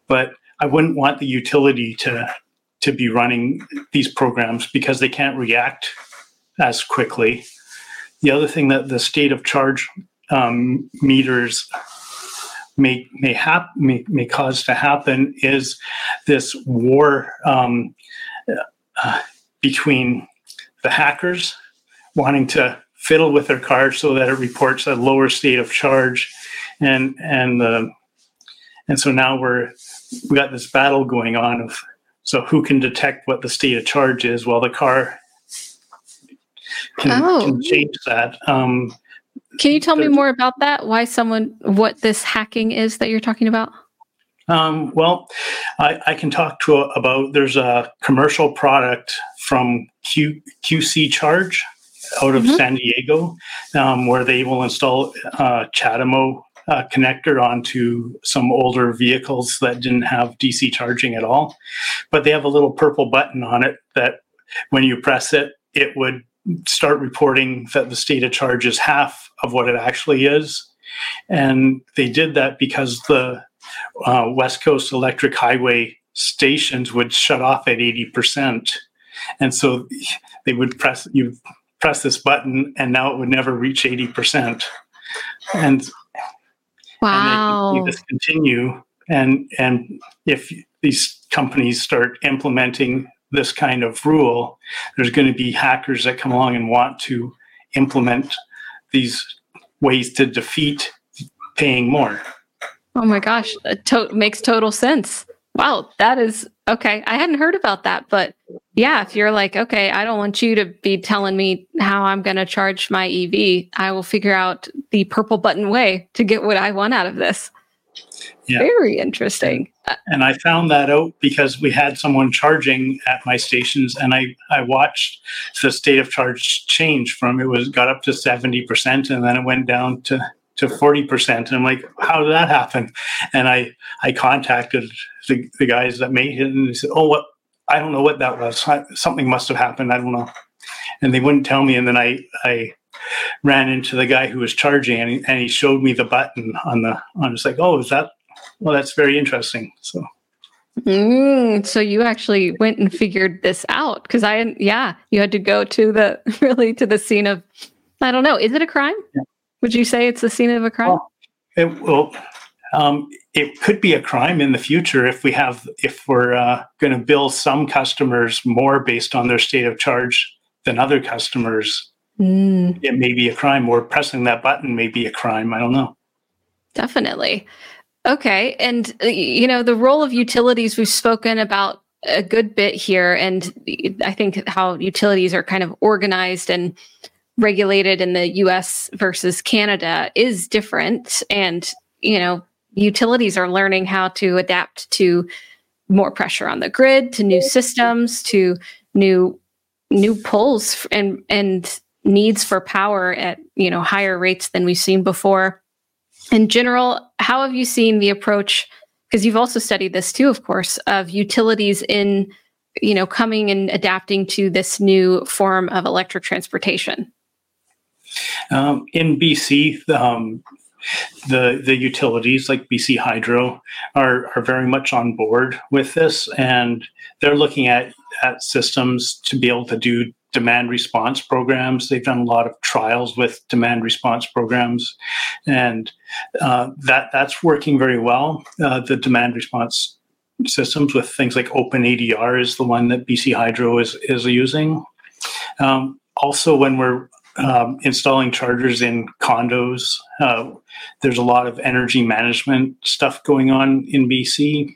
S2: but I wouldn't want the utility to to be running these programs because they can't react as quickly. The other thing that the state of charge um, meters may may, hap- may may cause to happen is this war um, uh, between the hackers wanting to fiddle with their card so that it reports a lower state of charge, and and uh, and so now we're we got this battle going on of so who can detect what the state of charge is while the car can, oh. can change that. Um,
S1: can you tell me more about that? Why someone what this hacking is that you're talking about?
S2: Um, well, I, I, can talk to a, about. There's a commercial product from Q, QC Charge out of mm-hmm. San Diego, um, where they will install uh, CHAdeMO uh, connector onto some older vehicles that didn't have DC charging at all. But they have a little purple button on it that when you press it, it would start reporting that the state of charge is half of what it actually is. And they did that because the uh, West Coast Electric Highway stations would shut off at 80%. And so they would press, you press this button and now it would never reach 80%. And,
S1: wow.
S2: and continue. And, and if these companies start implementing this kind of rule, there's going to be hackers that come along and want to implement these ways to defeat paying more.
S1: Oh my gosh, it to- makes total sense. Wow, that is okay. I hadn't heard about that, but yeah, if you're like, okay, I don't want you to be telling me how I'm going to charge my EV, I will figure out the purple button way to get what I want out of this. Yeah. Very interesting.
S2: And I found that out because we had someone charging at my stations and I, I watched the state of charge change from it was got up to 70% and then it went down to to 40% and i'm like how did that happen? And i i contacted the, the guys that made it and they said oh what i don't know what that was. Something must have happened. I don't know. And they wouldn't tell me. And then i i ran into the guy who was charging and he, and he showed me the button on the on it's like oh is that well that's very interesting. So.
S1: Mm, so you actually went and figured this out because I, yeah, you had to go to the really to the scene of, I don't know, is it a crime? Yeah. Would you say it's the scene of a crime?
S2: Well, it, well um, it could be a crime in the future if we have if we're uh, going to bill some customers more based on their state of charge than other customers. Mm. It may be a crime, or pressing that button may be a crime. I don't know.
S1: Definitely. Okay, and uh, you know the role of utilities. We've spoken about a good bit here, and I think how utilities are kind of organized and regulated in the US versus Canada is different. And, you know, utilities are learning how to adapt to more pressure on the grid, to new systems, to new new pulls and and needs for power at you know higher rates than we've seen before. In general, how have you seen the approach? Because you've also studied this too, of course, of utilities in you know coming and adapting to this new form of electric transportation.
S2: Um, in BC, um, the the utilities like BC Hydro are are very much on board with this, and they're looking at at systems to be able to do demand response programs. They've done a lot of trials with demand response programs, and uh, that that's working very well. Uh, the demand response systems with things like Open OpenADR is the one that BC Hydro is is using. Um, also, when we're um, installing chargers in condos, uh, there's a lot of energy management stuff going on in BC.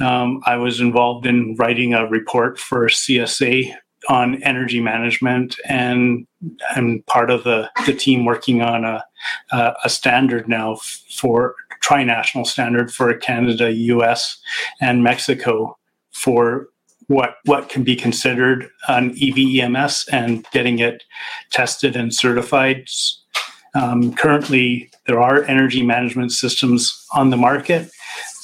S2: Um, I was involved in writing a report for CSA on energy management, and I'm part of the, the team working on a, a, a standard now for trinational standard for Canada, US, and Mexico for what what can be considered an EVEMS and getting it tested and certified. Um, currently, there are energy management systems on the market,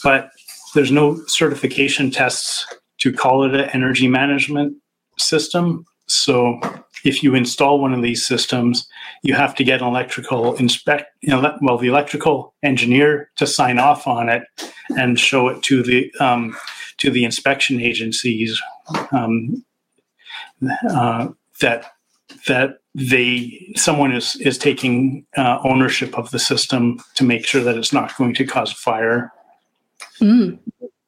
S2: but there's no certification tests to call it an energy management system. So if you install one of these systems, you have to get an electrical inspect, you know, well, the electrical engineer to sign off on it and show it to the um, to the inspection agencies um, uh, that that they someone is is taking uh, ownership of the system to make sure that it's not going to cause fire.
S1: Mm.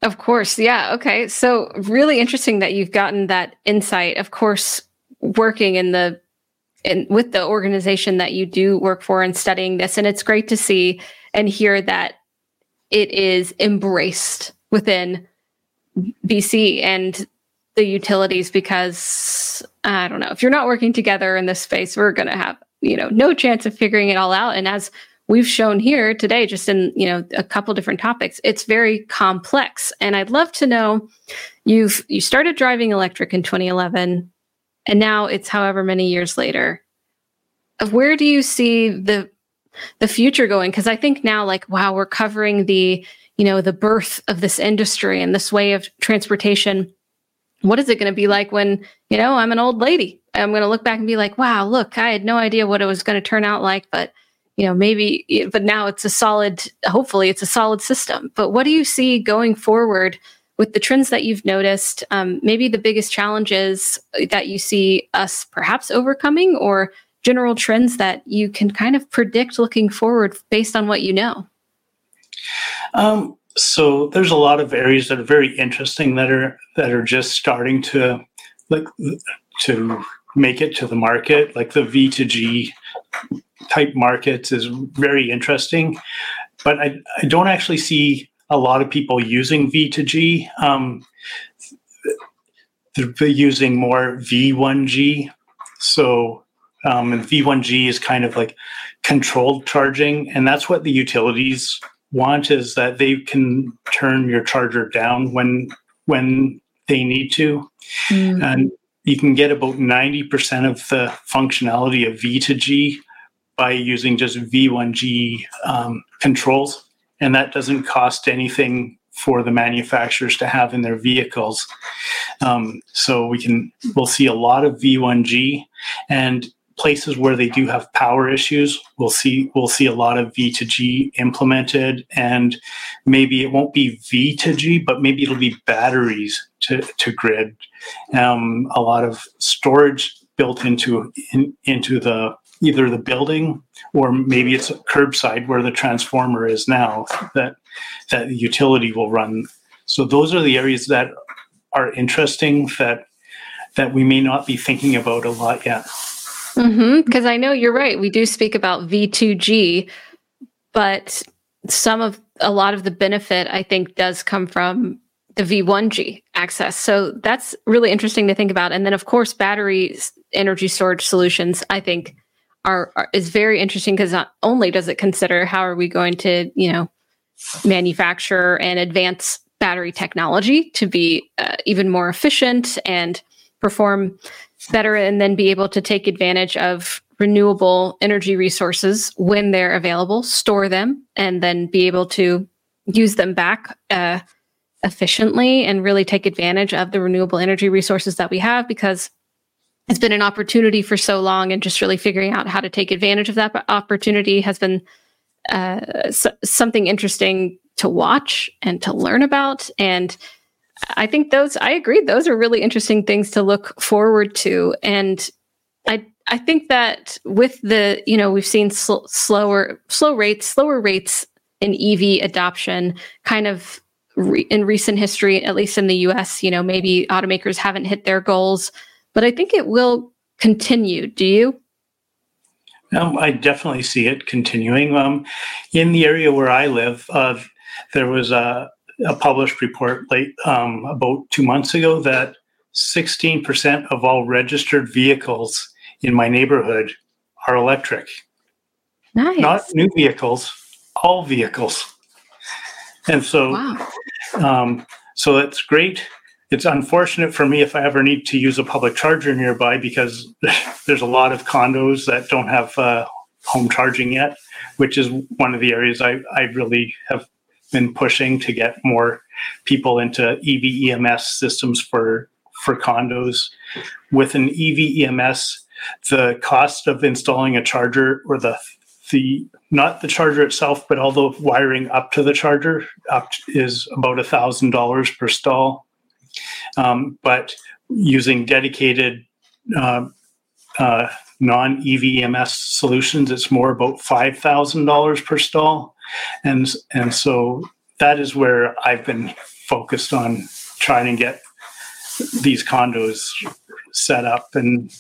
S1: Of course. Yeah. Okay. So, really interesting that you've gotten that insight. Of course, working in the in with the organization that you do work for and studying this and it's great to see and hear that it is embraced within BC and the utilities because I don't know if you're not working together in this space we're going to have you know no chance of figuring it all out. And as we've shown here today just in you know a couple different topics it's very complex. And i'd love to know you've you started driving electric in 2011 and now it's however many years later. Where do you see the the future going? Because i think now like wow we're covering the you know the birth of this industry and this way of transportation what is it going to be like when you know i'm an old lady? I'm going to look back and be like wow look i had no idea what it was going to turn out like but you know maybe but now it's a solid hopefully it's a solid system. But what do you see going forward with the trends that you've noticed? Um, maybe the biggest challenges that you see us perhaps overcoming or general trends that you can kind of predict looking forward based on what you know
S2: um, so there's a lot of areas that are very interesting that are that are just starting to like to make it to the market like the v2g type markets is very interesting, but I, I don't actually see a lot of people using V2G. Um, they're using more V1G. So um, and V1G is kind of like controlled charging, and that's what the utilities want is that they can turn your charger down when when they need to, mm. and you can get about ninety percent of the functionality of V2G by using just V1G um, controls, and that doesn't cost anything for the manufacturers to have in their vehicles. Um, so we can we'll see a lot of V1G and places where they do have power issues, we'll see we'll see a lot of V2G implemented, and maybe it won't be V2G, but maybe it'll be batteries to, to grid. Um, a lot of storage built into in, into the either the building or maybe it's curbside where the transformer is now that that utility will run. So those are the areas that are interesting that that we may not be thinking about a lot yet.
S1: Because mm-hmm, I know you're right. We do speak about V2G, but some of a lot of the benefit I think does come from the V1G access. So that's really interesting to think about. And then, of course, battery energy storage solutions, I think, are, are is very interesting because not only does it consider how are we going to you know manufacture and advance battery technology to be uh, even more efficient and perform better and then be able to take advantage of renewable energy resources when they're available store them and then be able to use them back uh, efficiently and really take advantage of the renewable energy resources that we have because it's been an opportunity for so long and just really figuring out how to take advantage of that opportunity has been uh, s- something interesting to watch and to learn about. And I think those, I agree, those are really interesting things to look forward to. And I, I think that with the, you know, we've seen sl- slower, slow rates, slower rates in EV adoption kind of re- in recent history, at least in the US, you know, maybe automakers haven't hit their goals, but I think it will continue. Do you?
S2: Um, I definitely see it continuing. Um, in the area where I live, uh, there was a, a, published report late um, about two months ago that 16% of all registered vehicles in my neighborhood are electric.
S1: Nice.
S2: Not new vehicles, all vehicles. And so,
S1: wow.
S2: um, so that's great. It's unfortunate for me if I ever need to use a public charger nearby because there's a lot of condos that don't have uh, home charging yet, which is one of the areas I, I really have been pushing to get more people into EV EMS systems for for condos. With an EV EMS, the cost of installing a charger or the the not the charger itself, but all the wiring up to the charger up is about a thousand dollars per stall. Um, but using dedicated uh, uh, non EVMS solutions, it's more about five thousand dollars per stall, and and so that is where I've been focused on trying to get these condos set up. And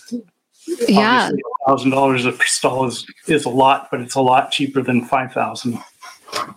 S1: yeah.
S2: thousand dollars a stall is is a lot but it's a lot cheaper than five thousand.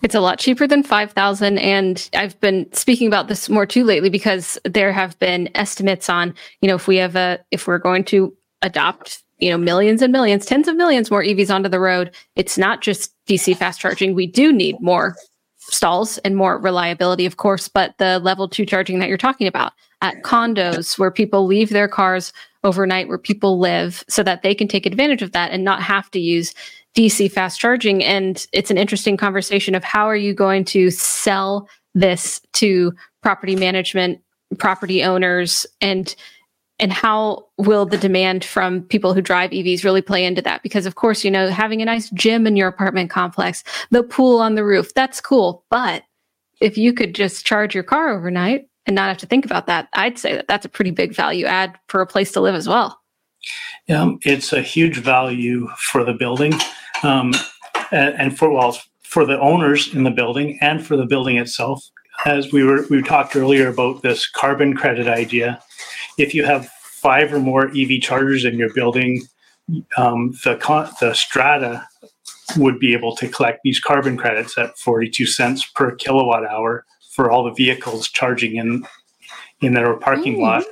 S1: It's a lot cheaper than 5000 and i've been speaking about this more too lately because there have been estimates on you know if we have a if we're going to adopt you know millions and millions tens of millions more evs onto the road it's not just dc fast charging we do need more stalls and more reliability of course but the level 2 charging that you're talking about at condos where people leave their cars overnight where people live so that they can take advantage of that and not have to use DC fast charging. And it's an interesting conversation of how are you going to sell this to property management, property owners, and and how will the demand from people who drive EVs really play into that? Because of course, you know, having a nice gym in your apartment complex, the pool on the roof, that's cool. But if you could just charge your car overnight and not have to think about that, I'd say that that's a pretty big value add for a place to live as well.
S2: Yeah, it's a huge value for the building um, and, for well for the owners in the building and for the building itself. As we were we talked earlier about this carbon credit idea, if you have five or more EV chargers in your building, um, the the strata would be able to collect these carbon credits at 42 cents per kilowatt hour for all the vehicles charging in in their parking mm-hmm. lot,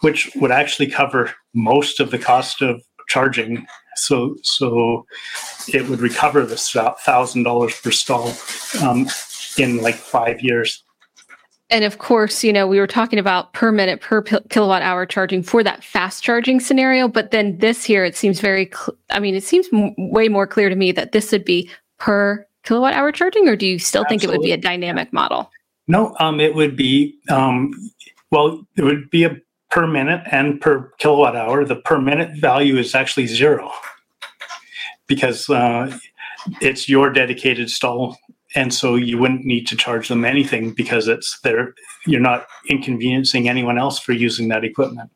S2: which would actually cover most of the cost of charging so so it would recover the thousand dollars per stall um, in like five years.
S1: And of course, you know, we were talking about per minute per p- kilowatt hour charging for that fast charging scenario. But then this here, it seems very, cl- I mean, it seems m- way more clear to me that this would be per kilowatt hour charging, or do you still Absolutely. think it would be a dynamic model?
S2: No, um, it would be, um, well, it would be a per minute and per kilowatt hour. The per minute value is actually zero because uh, it's your dedicated stall and so you wouldn't need to charge them anything because it's there you're not inconveniencing anyone else for using that equipment.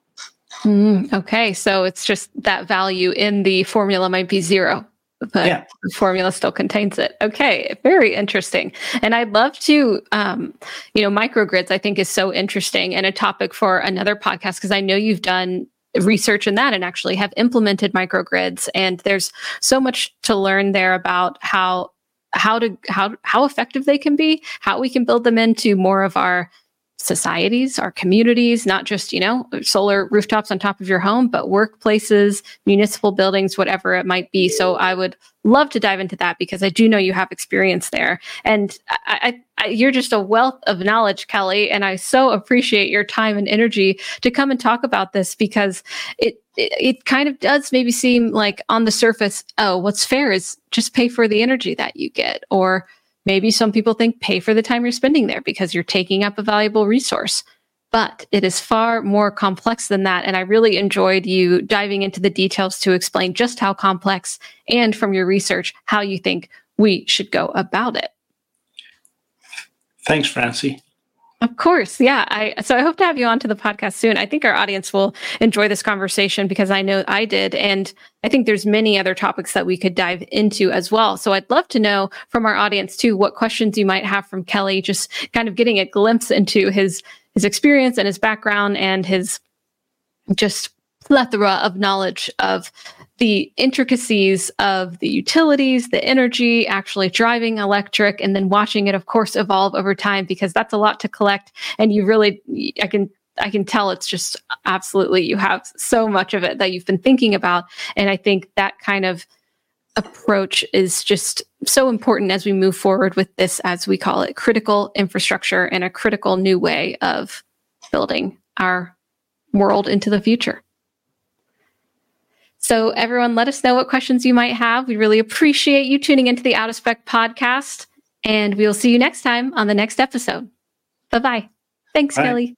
S1: Mm, okay so it's just that value in the formula might be zero but yeah. the formula still contains it. Okay very interesting. And i'd love to um, you know microgrids i think is so interesting and a topic for another podcast because i know you've done research in that and actually have implemented microgrids and there's so much to learn there about how how to how how effective they can be how we can build them into more of our societies, our communities, not just, you know, solar rooftops on top of your home, but workplaces, municipal buildings, whatever it might be. So I would love to dive into that because I do know you have experience there. And I, I, you're just a wealth of knowledge, Kelly. And I so appreciate your time and energy to come and talk about this because it, it, kind of does maybe seem like on the surface, oh, what's fair is just pay for the energy that you get or Maybe some people think pay for the time you're spending there because you're taking up a valuable resource. But it is far more complex than that. And I really enjoyed you diving into the details to explain just how complex and from your research, how you think we should go about it.
S2: Thanks, Francie.
S1: Of course. Yeah. I so I hope to have you on to the podcast soon. I think our audience will enjoy this conversation because I know I did. And I think there's many other topics that we could dive into as well. So I'd love to know from our audience too what questions you might have from Kelly, just kind of getting a glimpse into his his experience and his background and his just plethora of knowledge of the intricacies of the utilities, the energy, actually driving electric, and then watching it, of course, evolve over time because that's a lot to collect. And you really, I can I can tell it's just absolutely you have so much of it that you've been thinking about. And I think that kind of approach is just so important as we move forward with this, as we call it, critical infrastructure and a critical new way of building our world into the future. So, everyone, let us know what questions you might have. We really appreciate you tuning into the Out of Spec podcast, and we'll see you next time on the next episode. Bye bye. Thanks, Bye. Kelly.